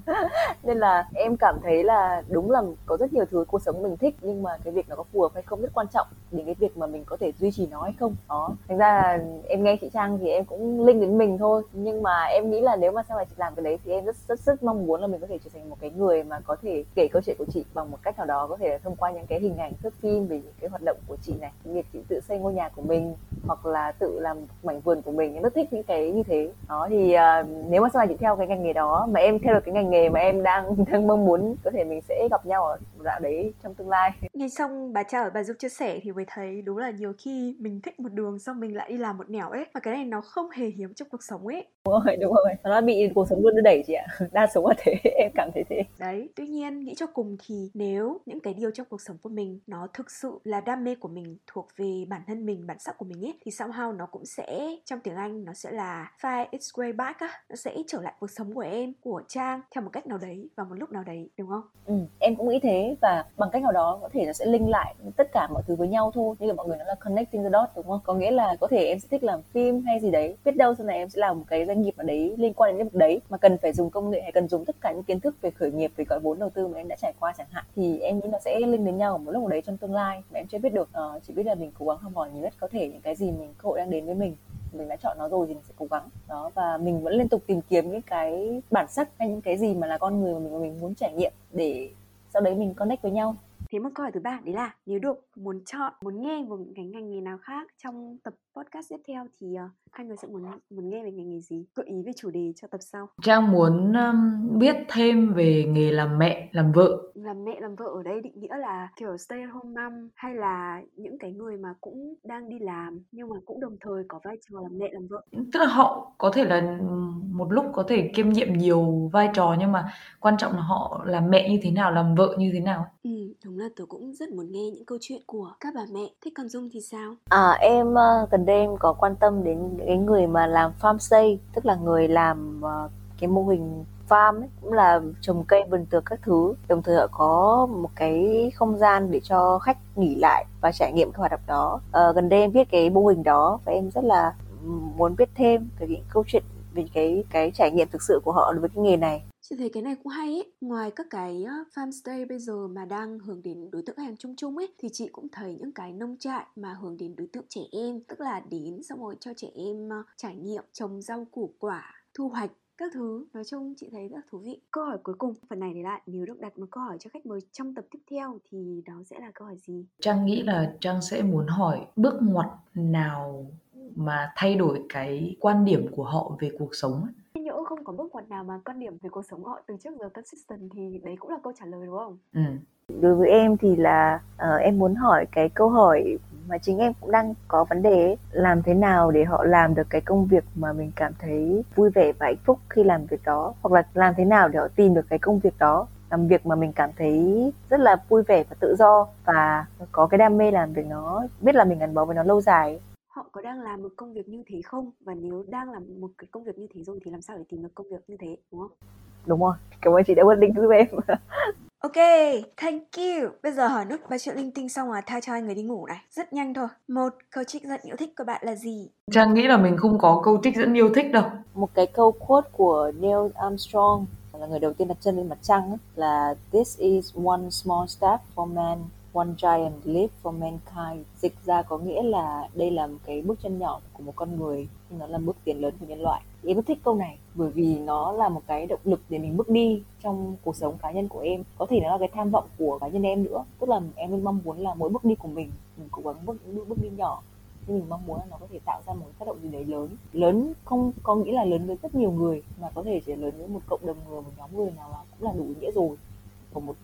[SPEAKER 2] Nên là em cảm thấy là đúng là có rất nhiều thứ cuộc sống mình thích, Nhưng mà cái việc nó có phù hợp hay không rất quan trọng Đến cái việc mà mình có thể duy trì nó hay không. Đó. Thành ra là em nghe chị Trang thì em cũng linh đến mình thôi. Nhưng mà em nghĩ là nếu mà sau này chị làm cái đấy thì em rất rất rất mong muốn là mình có thể trở thành một cái người mà có thể kể câu chuyện của chị bằng một cách nào đó có thể là thông qua những cái hình ảnh thước phim về những cái hoạt động của chị này. Việc chị tự xây ngôi nhà của mình hoặc là tự làm mảnh vườn của mình. Em rất thích những cái như thế. Đó thì uh, nếu mà sau này chị theo cái ngành nghề đó mà em theo được cái ngành nghề mà em đang đang mong muốn có thể mình sẽ gặp nhau ở dạo đấy trong tương lai.
[SPEAKER 1] Nghe xong bà cha ở bà giúp chia sẻ thì mới thấy đúng là nhiều khi mình thích một đường xong mình lại đi làm một nẻo ấy và cái này nó không hề hiếm trong cuộc sống ấy.
[SPEAKER 2] Đúng rồi đúng rồi. Nó bị cuộc sống luôn đưa đẩy chị ạ. Đa số là thế em cảm thấy thế.
[SPEAKER 1] Đấy tuy nhiên nghĩ cho cùng thì nếu những cái điều trong cuộc sống của mình nó thực sự là đam mê của mình thuộc về bản thân mình bản sắc của mình ấy thì somehow nó cũng sẽ trong tiếng anh nó sẽ là find its way back á nó sẽ trở lại cuộc sống của em của trang theo một cách nào đấy và một lúc nào đấy đúng không?
[SPEAKER 2] Ừ, em cũng nghĩ thế và bằng cách nào đó có thể nó sẽ link lại tất cả mọi thứ với nhau thôi như là mọi người nói là connecting the dots đúng không? Có nghĩa là có thể em sẽ thích làm phim hay gì đấy biết đâu sau này em sẽ làm một cái doanh nghiệp nào đấy liên quan đến lĩnh vực đấy mà cần phải dùng công nghệ hay cần dùng tất cả những kiến thức về khởi nghiệp về gọi vốn đầu tư mà em đã trải qua chẳng hạn thì em nghĩ nó sẽ link đến nhau ở một lúc nào đấy trong tương lai. Mà em chưa biết được uh, chỉ biết là mình cố gắng học hỏi nhiều nhất có thể những cái gì mình cơ hội đang đến với mình. Mình đã chọn nó rồi thì mình sẽ cố gắng. Đó và mình vẫn liên tục tìm kiếm những cái bản sắc hay những cái gì mà là con người mà mình mà mình muốn trải nghiệm để sau đấy mình connect với nhau.
[SPEAKER 1] Thế một câu hỏi thứ ba đấy là nếu được muốn chọn, muốn nghe một cái ngành nghề nào khác trong tập podcast tiếp theo thì uh, hai người sẽ muốn muốn nghe về ngành nghề gì? Gợi ý về chủ đề cho tập sau.
[SPEAKER 3] Trang muốn um, biết thêm về nghề làm mẹ, làm vợ.
[SPEAKER 1] Làm mẹ làm vợ ở đây định nghĩa là kiểu stay at home mom hay là những cái người mà cũng đang đi làm nhưng mà cũng đồng thời có vai trò làm mẹ làm vợ.
[SPEAKER 3] Tức là họ có thể là một lúc có thể kiêm nhiệm nhiều vai trò nhưng mà quan trọng là họ làm mẹ như thế nào, làm vợ như thế nào.
[SPEAKER 1] Ừ, đúng là tớ cũng rất muốn nghe những câu chuyện của các bà mẹ. Thế còn Dung thì sao?
[SPEAKER 2] À em uh, gần đây em có quan tâm đến cái người mà làm farm stay, tức là người làm uh, cái mô hình farm ấy, cũng là trồng cây vườn tược các thứ. Đồng thời họ có một cái không gian để cho khách nghỉ lại và trải nghiệm cái hoạt động đó. À, gần đây em biết cái mô hình đó và em rất là ừ, muốn biết thêm về những câu chuyện về cái cái trải nghiệm thực sự của họ đối với cái nghề này.
[SPEAKER 1] Chị thấy cái này cũng hay ấy. Ngoài các cái farmstay bây giờ mà đang hướng đến đối tượng hàng chung chung ấy thì chị cũng thấy những cái nông trại mà hướng đến đối tượng trẻ em, tức là đến xong rồi cho trẻ em trải nghiệm trồng rau củ quả, thu hoạch các thứ. Nói chung chị thấy rất thú vị. Câu hỏi cuối cùng phần này thì lại nếu được đặt một câu hỏi cho khách mời trong tập tiếp theo thì đó sẽ là câu hỏi gì?
[SPEAKER 3] Trang nghĩ là trang sẽ muốn hỏi bước ngoặt nào mà thay đổi cái quan điểm của họ về cuộc sống ấy
[SPEAKER 1] nhỡ không có bước ngoặt nào mà quan điểm về cuộc sống của họ từ trước giờ consistent thì đấy cũng là câu trả lời đúng không?
[SPEAKER 3] Ừ.
[SPEAKER 2] Đối với em thì là uh, em muốn hỏi cái câu hỏi mà chính em cũng đang có vấn đề ấy. làm thế nào để họ làm được cái công việc mà mình cảm thấy vui vẻ và hạnh phúc khi làm việc đó hoặc là làm thế nào để họ tìm được cái công việc đó làm việc mà mình cảm thấy rất là vui vẻ và tự do và có cái đam mê làm việc nó biết là mình gắn bó với nó lâu dài
[SPEAKER 1] họ có đang làm một công việc như thế không và nếu đang làm một cái công việc như thế rồi thì làm sao để tìm được công việc như thế đúng không
[SPEAKER 2] đúng rồi cảm ơn chị đã quyết định giúp em
[SPEAKER 1] Ok, thank you. Bây giờ hỏi nốt ba chuyện linh tinh xong là thay cho hai người đi ngủ này. Rất nhanh thôi. Một, câu trích dẫn yêu thích của bạn là gì?
[SPEAKER 3] Trang nghĩ là mình không có câu trích dẫn yêu thích đâu.
[SPEAKER 2] Một cái câu quote của Neil Armstrong là người đầu tiên đặt chân lên mặt trăng ấy, là This is one small step for man, one giant leap for mankind. Dịch ra có nghĩa là đây là một cái bước chân nhỏ của một con người nhưng nó là bước tiến lớn của nhân loại. Em rất thích câu này bởi vì nó là một cái động lực để mình bước đi trong cuộc sống cá nhân của em. Có thể nó là cái tham vọng của cá nhân em nữa tức là em luôn mong muốn là mỗi bước đi của mình mình cố gắng bước bước, bước đi nhỏ. Nhưng mình mong muốn là nó có thể tạo ra một tác động gì đấy lớn. Lớn không có nghĩa là lớn với rất nhiều người mà có thể chỉ lớn với một cộng đồng người một nhóm người nào đó cũng là đủ ý nghĩa rồi của một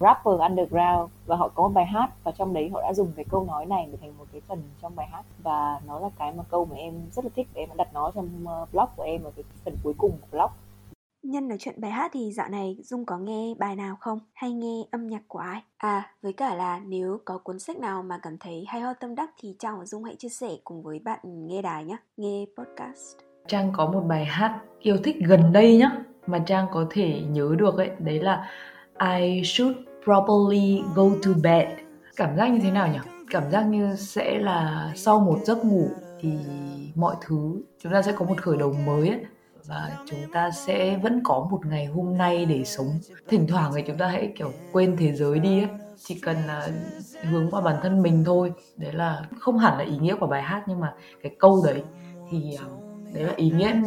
[SPEAKER 2] rapper underground và họ có một bài hát và trong đấy họ đã dùng cái câu nói này để thành một cái phần trong bài hát và nó là cái mà câu mà em rất là thích và em đã đặt nó trong ờ, blog của em ở cái phần cuối cùng của blog
[SPEAKER 1] Nhân nói chuyện bài hát thì dạo này Dung có nghe bài nào không? Hay nghe âm nhạc của ai? À, với cả là nếu có cuốn sách nào mà cảm thấy hay ho tâm đắc thì Trang và Dung hãy chia sẻ cùng với bạn nghe đài nhé, nghe podcast.
[SPEAKER 3] Trang có một bài hát yêu thích gần đây nhá, mà Trang có thể nhớ được ấy, đấy là I should properly go to bed. Cảm giác như thế nào nhỉ? Cảm giác như sẽ là sau một giấc ngủ thì mọi thứ, chúng ta sẽ có một khởi đầu mới ấy. Và chúng ta sẽ vẫn có một ngày hôm nay để sống. Thỉnh thoảng thì chúng ta hãy, kiểu, quên thế giới đi ấy. Chỉ cần là hướng vào bản thân mình thôi. Đấy là không hẳn là ý nghĩa của bài hát nhưng mà cái câu đấy thì à, đấy là ý nghĩa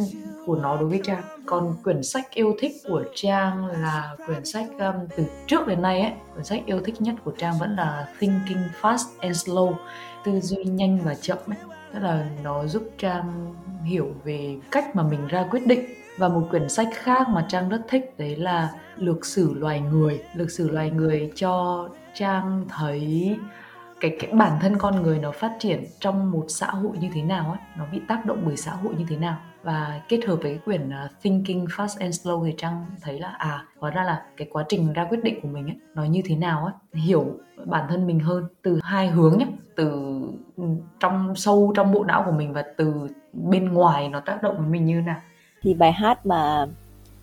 [SPEAKER 3] của nó đối với trang còn quyển sách yêu thích của trang là quyển sách um, từ trước đến nay ấy quyển sách yêu thích nhất của trang vẫn là thinking fast and slow tư duy nhanh và chậm ấy. Tức là nó giúp trang hiểu về cách mà mình ra quyết định. Và một quyển sách khác mà trang rất thích đấy là lược sử loài người. Lược sử loài người cho trang thấy cái cái bản thân con người nó phát triển trong một xã hội như thế nào ấy nó bị tác động bởi xã hội như thế nào và kết hợp với cái quyển uh, Thinking Fast and Slow thì Trang thấy là à hóa ra là cái quá trình ra quyết định của mình ấy nó như thế nào ấy hiểu bản thân mình hơn từ hai hướng nhé từ ừ, trong sâu trong bộ não của mình và từ bên ngoài nó tác động với mình như nào.
[SPEAKER 2] Thì bài hát mà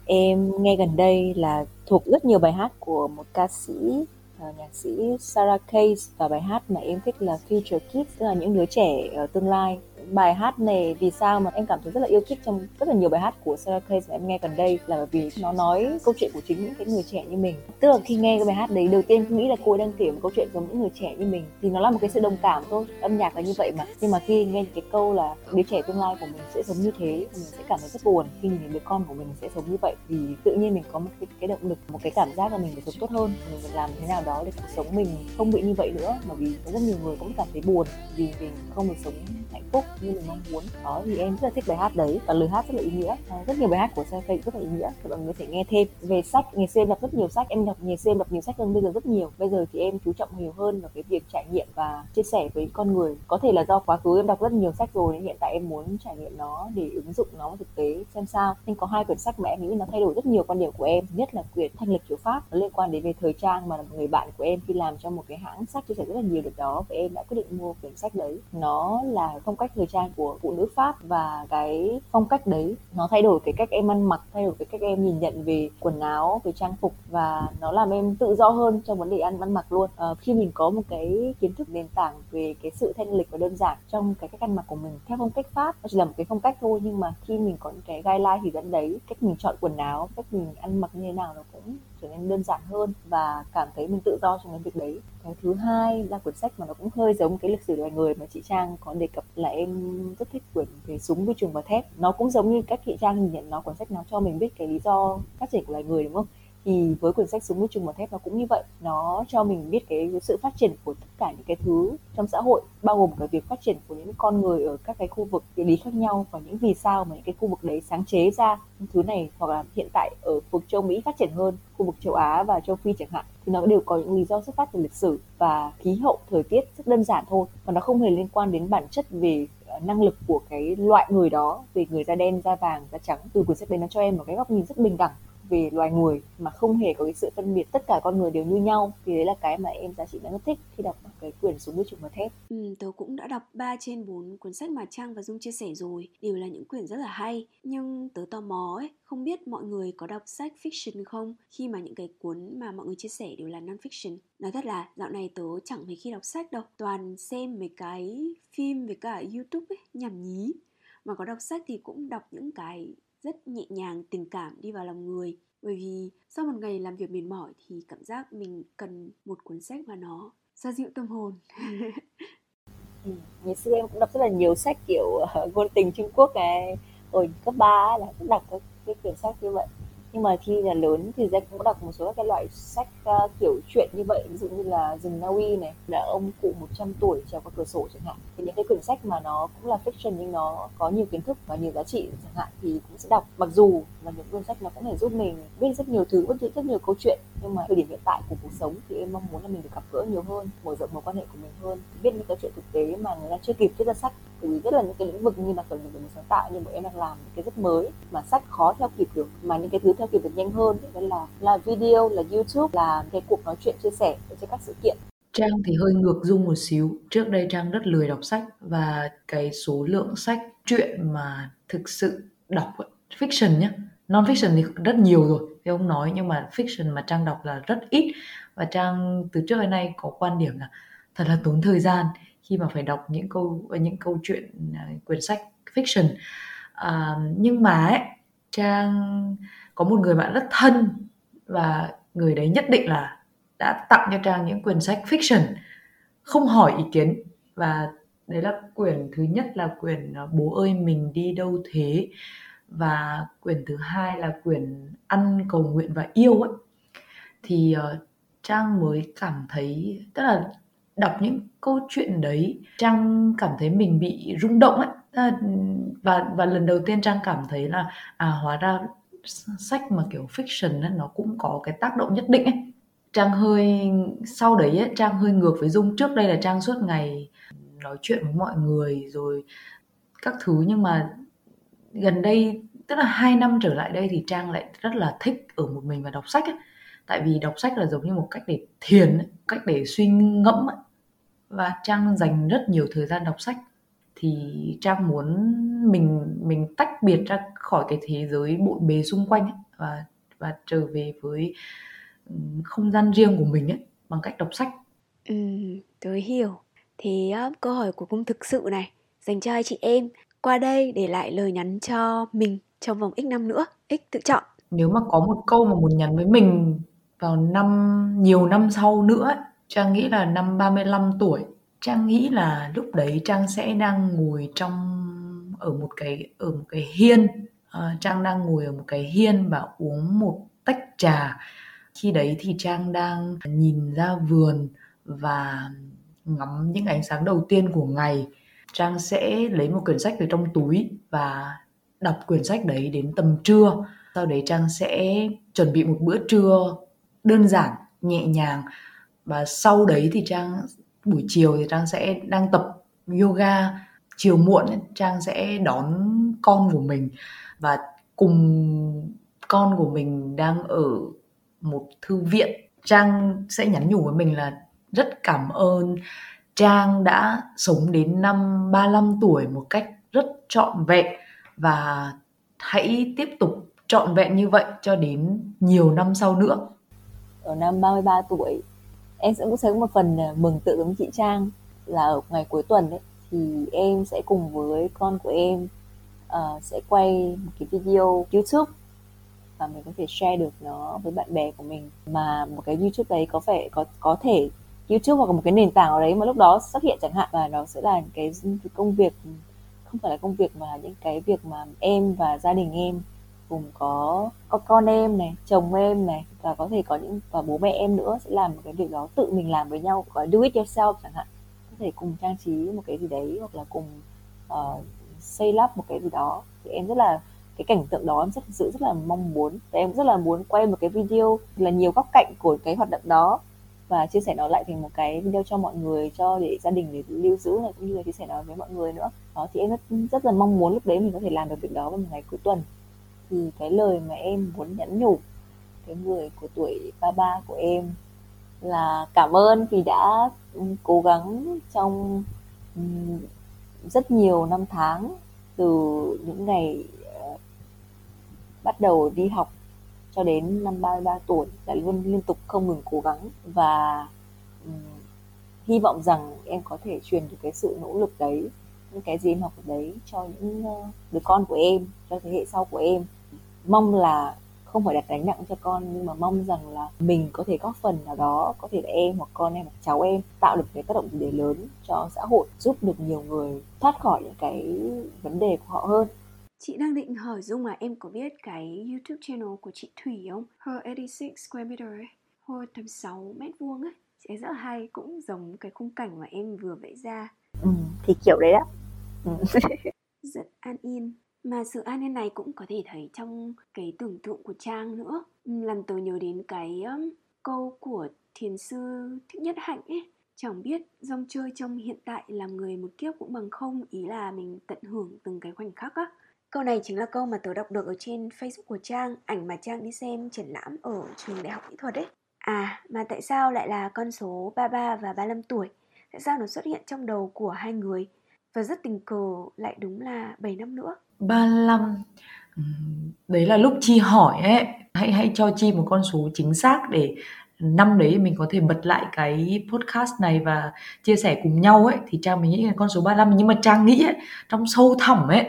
[SPEAKER 2] em nghe gần đây là thuộc rất nhiều bài hát của một ca sĩ ờ, nhạc sĩ Sarah Case. Và bài hát mà em thích là Future Kids tức là những đứa trẻ ở tương lai bài hát này vì sao mà em cảm thấy rất là yêu thích trong rất là nhiều bài hát của Sarah Case mà em nghe gần đây là bởi vì nó nói câu chuyện của chính những cái người trẻ như mình. Tức là khi nghe cái bài hát đấy đầu tiên nghĩ là cô ấy đang kể một câu chuyện giống những người trẻ như mình thì nó là một cái sự đồng cảm thôi âm nhạc là như vậy mà. Nhưng mà khi nghe cái câu là đứa trẻ tương lai của mình sẽ sống như thế mình sẽ cảm thấy rất buồn. Khi nhìn đứa con của mình sẽ sống như vậy thì tự nhiên mình có một cái, cái động lực một cái cảm giác là mình phải sống tốt hơn mình phải làm thế nào đó để cuộc sống mình không bị như vậy nữa. Mà vì có rất nhiều người cũng cảm thấy buồn vì mình không được sống hạnh phúc như mình mong muốn. Đó thì em rất là thích bài hát đấy và lời hát rất là ý nghĩa. À, rất nhiều bài hát của Sarah rất là ý nghĩa. Thì mọi người thể nghe thêm về sách ngày xưa em đọc rất nhiều sách. Em đọc ngày xưa em đọc nhiều sách hơn bây giờ rất nhiều. Bây giờ thì em chú trọng nhiều hơn vào cái việc trải nghiệm và chia sẻ với con người. Có thể là do quá khứ em đọc rất nhiều sách rồi nên hiện tại em muốn trải nghiệm nó để ứng dụng nó vào thực tế xem sao. Nên có hai quyển sách mà em nghĩ nó thay đổi rất nhiều quan điểm của em. Nhất là quyển thanh lịch kiểu pháp nó liên quan đến về thời trang mà là một người bạn của em khi làm cho một cái hãng sách chia sẻ rất là nhiều được đó. Và em đã quyết định mua quyển sách đấy. Nó là phong cách thời trang của phụ nữ Pháp và cái phong cách đấy nó thay đổi cái cách em ăn mặc thay đổi cái cách em nhìn nhận về quần áo về trang phục và nó làm em tự do hơn trong vấn đề ăn ăn mặc luôn. À, khi mình có một cái kiến thức nền tảng về cái sự thanh lịch và đơn giản trong cái cách ăn mặc của mình theo phong cách Pháp nó chỉ là một cái phong cách thôi nhưng mà khi mình có những cái guideline thì dẫn đấy cách mình chọn quần áo cách mình ăn mặc như thế nào nó cũng trở nên đơn giản hơn và cảm thấy mình tự do trong cái việc đấy. Cái thứ hai là cuốn sách mà nó cũng hơi giống cái lịch sử loài người mà chị trang có đề cập là em rất thích quyển về súng, vi trường và thép. Nó cũng giống như cách chị trang nhìn nhận nó, cuốn sách nó cho mình biết cái lý do phát triển của loài người, đúng không? Thì với quyển sách súng môi trường một thép nó cũng như vậy. Nó cho mình biết cái sự phát triển của tất cả những cái thứ trong xã hội, bao gồm cả việc phát triển của những con người ở các cái khu vực địa lý khác nhau và những vì sao mà những cái khu vực đấy sáng chế ra những thứ này hoặc là hiện tại ở vực châu Mỹ phát triển hơn, khu vực châu Á và châu Phi chẳng hạn. Thì nó đều có những lý do xuất phát từ lịch sử và khí hậu, thời tiết rất đơn giản thôi. Và nó không hề liên quan đến bản chất về ờ, năng lực của cái loại người đó, về người da đen, da vàng, da trắng. Từ quyển sách đấy nó cho em một cái góc nhìn rất bình đẳng về loài người mà không hề có cái sự phân biệt. Tất cả con người đều như nhau thì đấy là cái mà em giá trị đang rất thích khi đọc cái quyển súng với trùng và thép
[SPEAKER 1] ừ, tớ cũng đã đọc 3 trên 4 cuốn sách mà Trang và Dung chia sẻ rồi đều là những quyển rất là hay. Nhưng tớ tò mò ấy không biết mọi người có đọc sách fiction không? Khi mà những cái cuốn mà mọi người chia sẻ đều là non fiction nói thật là dạo này tớ chẳng mấy khi đọc sách đâu. Toàn xem mấy cái phim với cả youtube ấy nhảm nhí. Mà có đọc sách thì cũng đọc những cái rất nhẹ nhàng tình cảm đi vào lòng người. Bởi vì sau một ngày làm việc mệt mỏi thì cảm giác mình cần một cuốn sách mà nó xoa dịu tâm hồn.
[SPEAKER 2] Ừ, ngày xưa em cũng đọc rất là nhiều sách kiểu uh, ngôn tình Trung Quốc này rồi cấp 3 là cũng đọc các cái quyển sách như vậy nhưng mà khi là lớn thì Jack cũng đọc một số các cái loại sách uh, kiểu chuyện như vậy. Ví dụ như là rừng Na Uy này là ông cụ 100 tuổi trèo qua cửa sổ chẳng hạn. Thì những cái quyển sách mà nó cũng là fiction nhưng nó có nhiều kiến thức và nhiều giá trị chẳng hạn thì cũng sẽ đọc. Mặc dù là những quyển sách nó cũng thể giúp mình biết rất nhiều thứ biết rất nhiều câu chuyện nhưng mà thời điểm hiện tại của cuộc sống thì em mong muốn là mình được gặp gỡ nhiều hơn mở rộng mối quan hệ của mình hơn biết những cái chuyện thực tế mà người ta chưa kịp viết ra sách vì rất là những cái lĩnh vực như là khởi nghiệp đổi mới sáng tạo, nhưng mà em đang làm những cái rất mới mà sách khó theo kịp được, mà những cái thứ theo kịp được nhanh hơn đó là là video, là youtube, là cái cuộc nói chuyện chia sẻ trên các sự kiện.
[SPEAKER 3] Trang thì hơi ngược dung một xíu. Trước đây Trang rất lười đọc sách và cái số lượng sách truyện mà thực sự đọc fiction nhé non fiction thì rất nhiều rồi, thì ông nói, nhưng mà fiction mà trang đọc là rất ít. Và trang, từ trước đến nay có quan điểm là thật là tốn thời gian khi mà phải đọc những câu những câu chuyện à, quyển sách fiction. À, nhưng mà ấy, trang có một người bạn rất thân và người đấy nhất định là đã tặng cho trang những quyển sách fiction không hỏi ý kiến. Và đấy là quyển thứ nhất là quyển à, bố ơi mình đi đâu thế? Và quyển thứ hai là quyển ăn cầu nguyện và yêu ấy. Thì uh, trang mới cảm thấy tức là đọc những câu chuyện đấy trang cảm thấy mình bị rung động ấy à, và và lần đầu tiên trang cảm thấy là à hóa ra sách mà kiểu fiction ấy, nó cũng có cái tác động nhất định ấy trang hơi sau đấy ấy, trang hơi ngược với dung trước đây là trang suốt ngày nói chuyện với mọi người rồi các thứ nhưng mà gần đây tức là hai năm trở lại đây thì trang lại rất là thích ở một mình và đọc sách ấy. tại vì đọc sách là giống như một cách để thiền ấy, cách để suy ngẫm ấy và trang dành rất nhiều thời gian đọc sách thì trang muốn mình mình tách biệt ra khỏi cái thế giới bộn bề xung quanh ấy, và và trở về với không gian riêng của mình ấy bằng cách đọc sách.
[SPEAKER 1] Ừ, tớ hiểu. Thì uh, câu hỏi của cung thực sự này dành cho hai chị em qua đây để lại lời nhắn cho mình trong vòng x năm nữa, x tự chọn.
[SPEAKER 3] Nếu mà có một câu mà muốn nhắn với mình vào năm nhiều năm sau nữa ấy, Trang nghĩ là năm 35 tuổi. Trang nghĩ là lúc đấy Trang sẽ đang ngồi trong ở một cái ở một cái hiên. À, Trang đang ngồi ở một cái hiên và uống một tách trà. Khi đấy thì Trang đang nhìn ra vườn và ngắm những ánh sáng đầu tiên của ngày. Trang sẽ lấy một quyển sách từ trong túi và đọc quyển sách đấy đến tầm trưa. Sau đấy Trang sẽ chuẩn bị một bữa trưa đơn giản nhẹ nhàng và sau đấy thì Trang buổi chiều thì Trang sẽ đang tập yoga chiều muộn Trang sẽ đón con của mình và cùng con của mình đang ở một thư viện Trang sẽ nhắn nhủ với mình là rất cảm ơn Trang đã sống đến năm 35 tuổi một cách rất trọn vẹn và hãy tiếp tục trọn vẹn như vậy cho đến nhiều năm sau nữa.
[SPEAKER 2] Ở năm 33 tuổi, em sẽ cũng sẽ có một phần ờ, mừng tự giống chị Trang là ở ngày cuối tuần ấy thì em sẽ cùng với con của em uh, sẽ quay một cái video YouTube và mình có thể share được nó với bạn bè của mình. Mà một cái YouTube đấy có phải có có thể YouTube hoặc một cái nền tảng ở đấy mà lúc đó xuất hiện chẳng hạn và nó sẽ là cái, cái công việc không phải là công việc mà những cái việc mà em và gia đình em cùng có có con em này chồng em này và có thể có những và bố mẹ em nữa sẽ làm một cái việc đó tự mình làm với nhau có do it yourself chẳng hạn. Có thể cùng trang trí một cái gì đấy hoặc là cùng uh, xây lắp một cái gì đó. Thì em rất là cái cảnh tượng đó em rất sự rất là mong muốn. Và em rất là muốn quay một cái video là nhiều góc cạnh của cái hoạt động đó và chia sẻ nó lại thành một cái video cho mọi người cho để gia đình để lưu giữ này cũng như là chia sẻ nó với mọi người nữa. Đó thì em rất rất là mong muốn lúc đấy mình có thể làm được việc đó vào một ngày cuối tuần thì cái lời mà em muốn nhắn nhủ cái người của tuổi 33 của em là cảm ơn vì đã ừ, cố gắng trong ừ, rất nhiều năm tháng từ những ngày ờ, bắt đầu đi học cho đến năm 33 tuổi đã luôn liên tục không ngừng cố gắng và ừ, hy vọng rằng em có thể truyền được cái sự nỗ lực đấy, những cái gì em học đấy cho những ờ, đứa con của em, cho thế hệ sau của em mong là không phải đặt gánh nặng cho con nhưng mà mong rằng là mình có thể góp phần nào đó có thể là em hoặc con em hoặc cháu em tạo được cái tác động gì để lớn cho xã hội giúp được nhiều người thoát khỏi những cái vấn đề của họ hơn
[SPEAKER 1] Chị đang định hỏi Dung là em có biết cái YouTube channel của chị Thủy không? Her 86 Square Meter ấy, Her 86 mét vuông ấy. Chị ấy rất là hay, cũng giống cái khung cảnh mà em vừa vẽ ra.
[SPEAKER 2] Ừ, thì kiểu đấy đó. Ừ.
[SPEAKER 1] rất an yên. Mà sự an yên này cũng có thể thấy trong cái tưởng tượng của Trang nữa. Ừ, làm tôi nhớ đến cái um, câu của thiền sư Thích Nhất Hạnh ấy. Chẳng biết dòng chơi trong hiện tại làm người một kiếp cũng bằng không Ý là mình tận hưởng từng cái khoảnh khắc á Câu này chính là câu mà tớ đọc được ở trên Facebook của Trang, ảnh mà Trang đi xem triển lãm ở trường đại học kỹ thuật ấy. À, mà tại sao lại là con số 33 và 35 tuổi? Tại sao nó xuất hiện trong đầu của hai người? Và rất tình cờ lại đúng là 7 năm nữa.
[SPEAKER 3] 35 ừ, đấy là lúc Chi hỏi ấy, hãy hãy cho Chi một con số chính xác để năm đấy mình có thể bật lại cái podcast này và chia sẻ cùng nhau ấy. Thì Trang mình nghĩ là con số 35 nhưng mà Trang nghĩ ấy, trong sâu thẳm ấy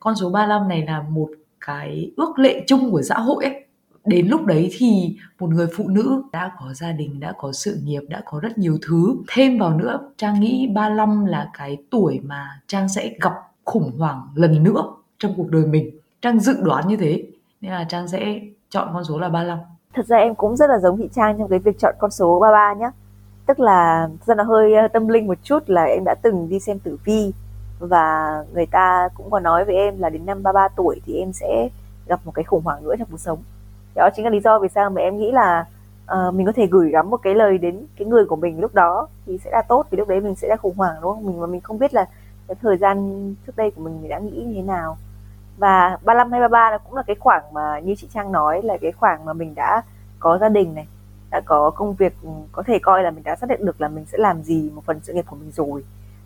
[SPEAKER 3] con số 35 này là một cái ước lệ chung của xã hội ấy. Đến lúc đấy thì một người phụ nữ đã có gia đình đã có sự nghiệp đã có rất nhiều thứ. Thêm vào nữa trang nghĩ 35 là cái tuổi mà trang sẽ gặp khủng hoảng lần nữa trong cuộc đời mình trang dự đoán như thế nên là trang sẽ chọn con số là 35
[SPEAKER 2] thật ra em cũng rất là giống chị Trang trong cái việc chọn con số 33 nhé tức là ra nó hơi ờ, tâm linh một chút là em đã từng đi xem tử vi và người ta cũng có nói với em là đến năm 33 tuổi thì em sẽ gặp một cái khủng hoảng nữa trong cuộc sống. Đó chính là lý do vì sao mà em nghĩ là uh, mình có thể gửi gắm một cái lời đến cái người của mình lúc đó thì sẽ là tốt vì lúc đấy mình sẽ là khủng hoảng đúng không? Mình mà mình không biết là cái thời gian trước đây của mình mình đã nghĩ như thế nào và 35 hay 33 nó cũng là cái khoảng mà như chị Trang nói là cái khoảng mà mình đã có gia đình này đã có công việc ừ, có thể coi là mình đã xác định được là mình sẽ làm gì một phần sự nghiệp của mình rồi.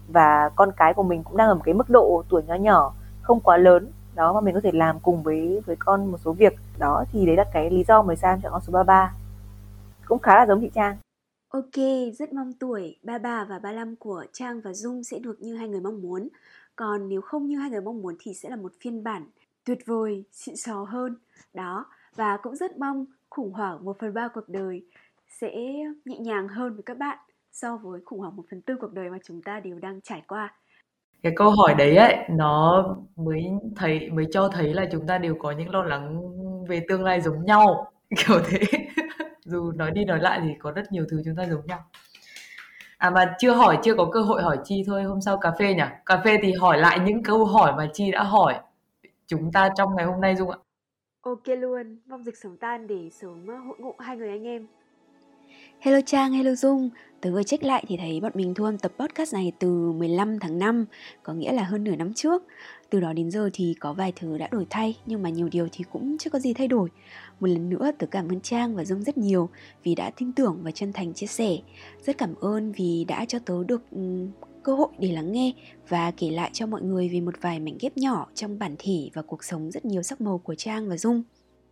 [SPEAKER 2] Và con cái của mình cũng đang ở một cái mức độ tuổi nhỏ nhỏ không quá lớn đó mà mình có thể làm cùng với với con một số việc. Đó thì đấy là cái lý do mà Sang chọn con số 33 cũng khá là giống chị Trang.
[SPEAKER 1] Ok, rất mong tuổi 33 và 35 của Trang và Dung sẽ được như hai người mong muốn. Còn nếu không như hai người mong muốn thì sẽ là một phiên bản tuyệt vời, xịn sò hơn. Đó, và cũng rất mong khủng hoảng 1 phần 3 cuộc đời sẽ nhẹ nhàng hơn với các bạn so với khủng hoảng 1 phần tư cuộc đời mà chúng ta đều đang trải qua.
[SPEAKER 3] Cái câu hỏi đấy ấy nó mới thấy mới cho thấy là chúng ta đều có những lo lắng về tương lai giống nhau. Kiểu thế. Dù nói đi nói lại thì có rất nhiều thứ chúng ta giống nhau à mà chưa hỏi chưa có cơ hội hỏi chi thôi. Hôm sau cà phê nhỉ? Cà phê thì hỏi lại những câu hỏi mà chi đã hỏi chúng ta trong ngày hôm nay dung ạ.
[SPEAKER 1] Ok luôn. Mong dịch sớm tan để sớm hội ngộ hai người anh em. Hello Trang, hello Dung. Tớ vừa check lại thì thấy bọn mình thu âm tập podcast này từ 15 tháng 5 Có nghĩa là hơn nửa năm trước. Từ đó đến giờ thì có vài thứ đã đổi thay Nhưng mà nhiều điều thì cũng chưa có gì thay đổi một lần nữa tớ cảm ơn Trang và Dung rất nhiều Vì đã tin tưởng và chân thành chia sẻ. Rất cảm ơn vì đã cho tớ được um, cơ hội để lắng nghe Và kể lại cho mọi người về một vài mảnh ghép nhỏ Trong bản thể và cuộc sống rất nhiều sắc màu của Trang và Dung.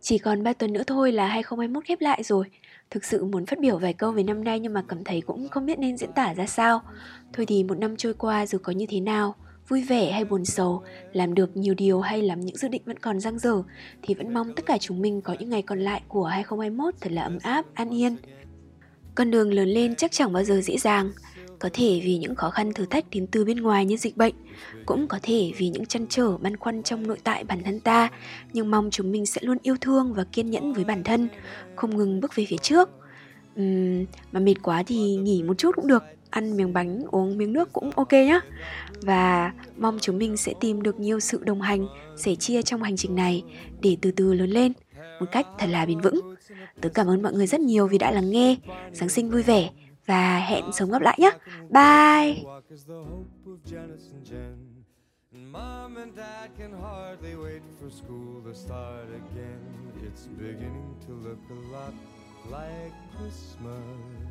[SPEAKER 1] Chỉ còn 3 tuần nữa thôi là 2021 khép lại rồi. Thực sự muốn phát biểu vài câu về năm nay nhưng mà cảm thấy cũng không biết nên diễn tả ra sao. Thôi thì một năm trôi qua dù có như thế nào Vui vẻ hay buồn sầu, làm được nhiều điều hay làm những dự định vẫn còn dang dở Thì vẫn mong tất cả chúng mình có những ngày còn lại của 2021 thật là ấm áp, an yên. Con đường lớn lên chắc chẳng bao giờ dễ dàng có thể vì những khó khăn thử thách đến từ bên ngoài như dịch bệnh cũng có thể vì những chăn trở băn khoăn trong nội tại bản thân ta nhưng mong chúng mình sẽ luôn yêu thương và kiên nhẫn với bản thân không ngừng bước về phía trước. Uhm, mà mệt quá thì nghỉ một chút cũng được ăn miếng bánh, uống miếng nước cũng ok nhé và mong chúng mình sẽ tìm được nhiều sự đồng hành, sẻ chia trong hành trình này để từ từ lớn lên một cách thật là bền vững tớ cảm ơn mọi người rất nhiều vì đã lắng nghe giáng sinh vui vẻ và hẹn sớm gặp lại nhé. Bye! Mom and dad can hardly wait for school to start again. It's beginning to look a lot like Christmas.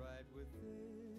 [SPEAKER 1] right within.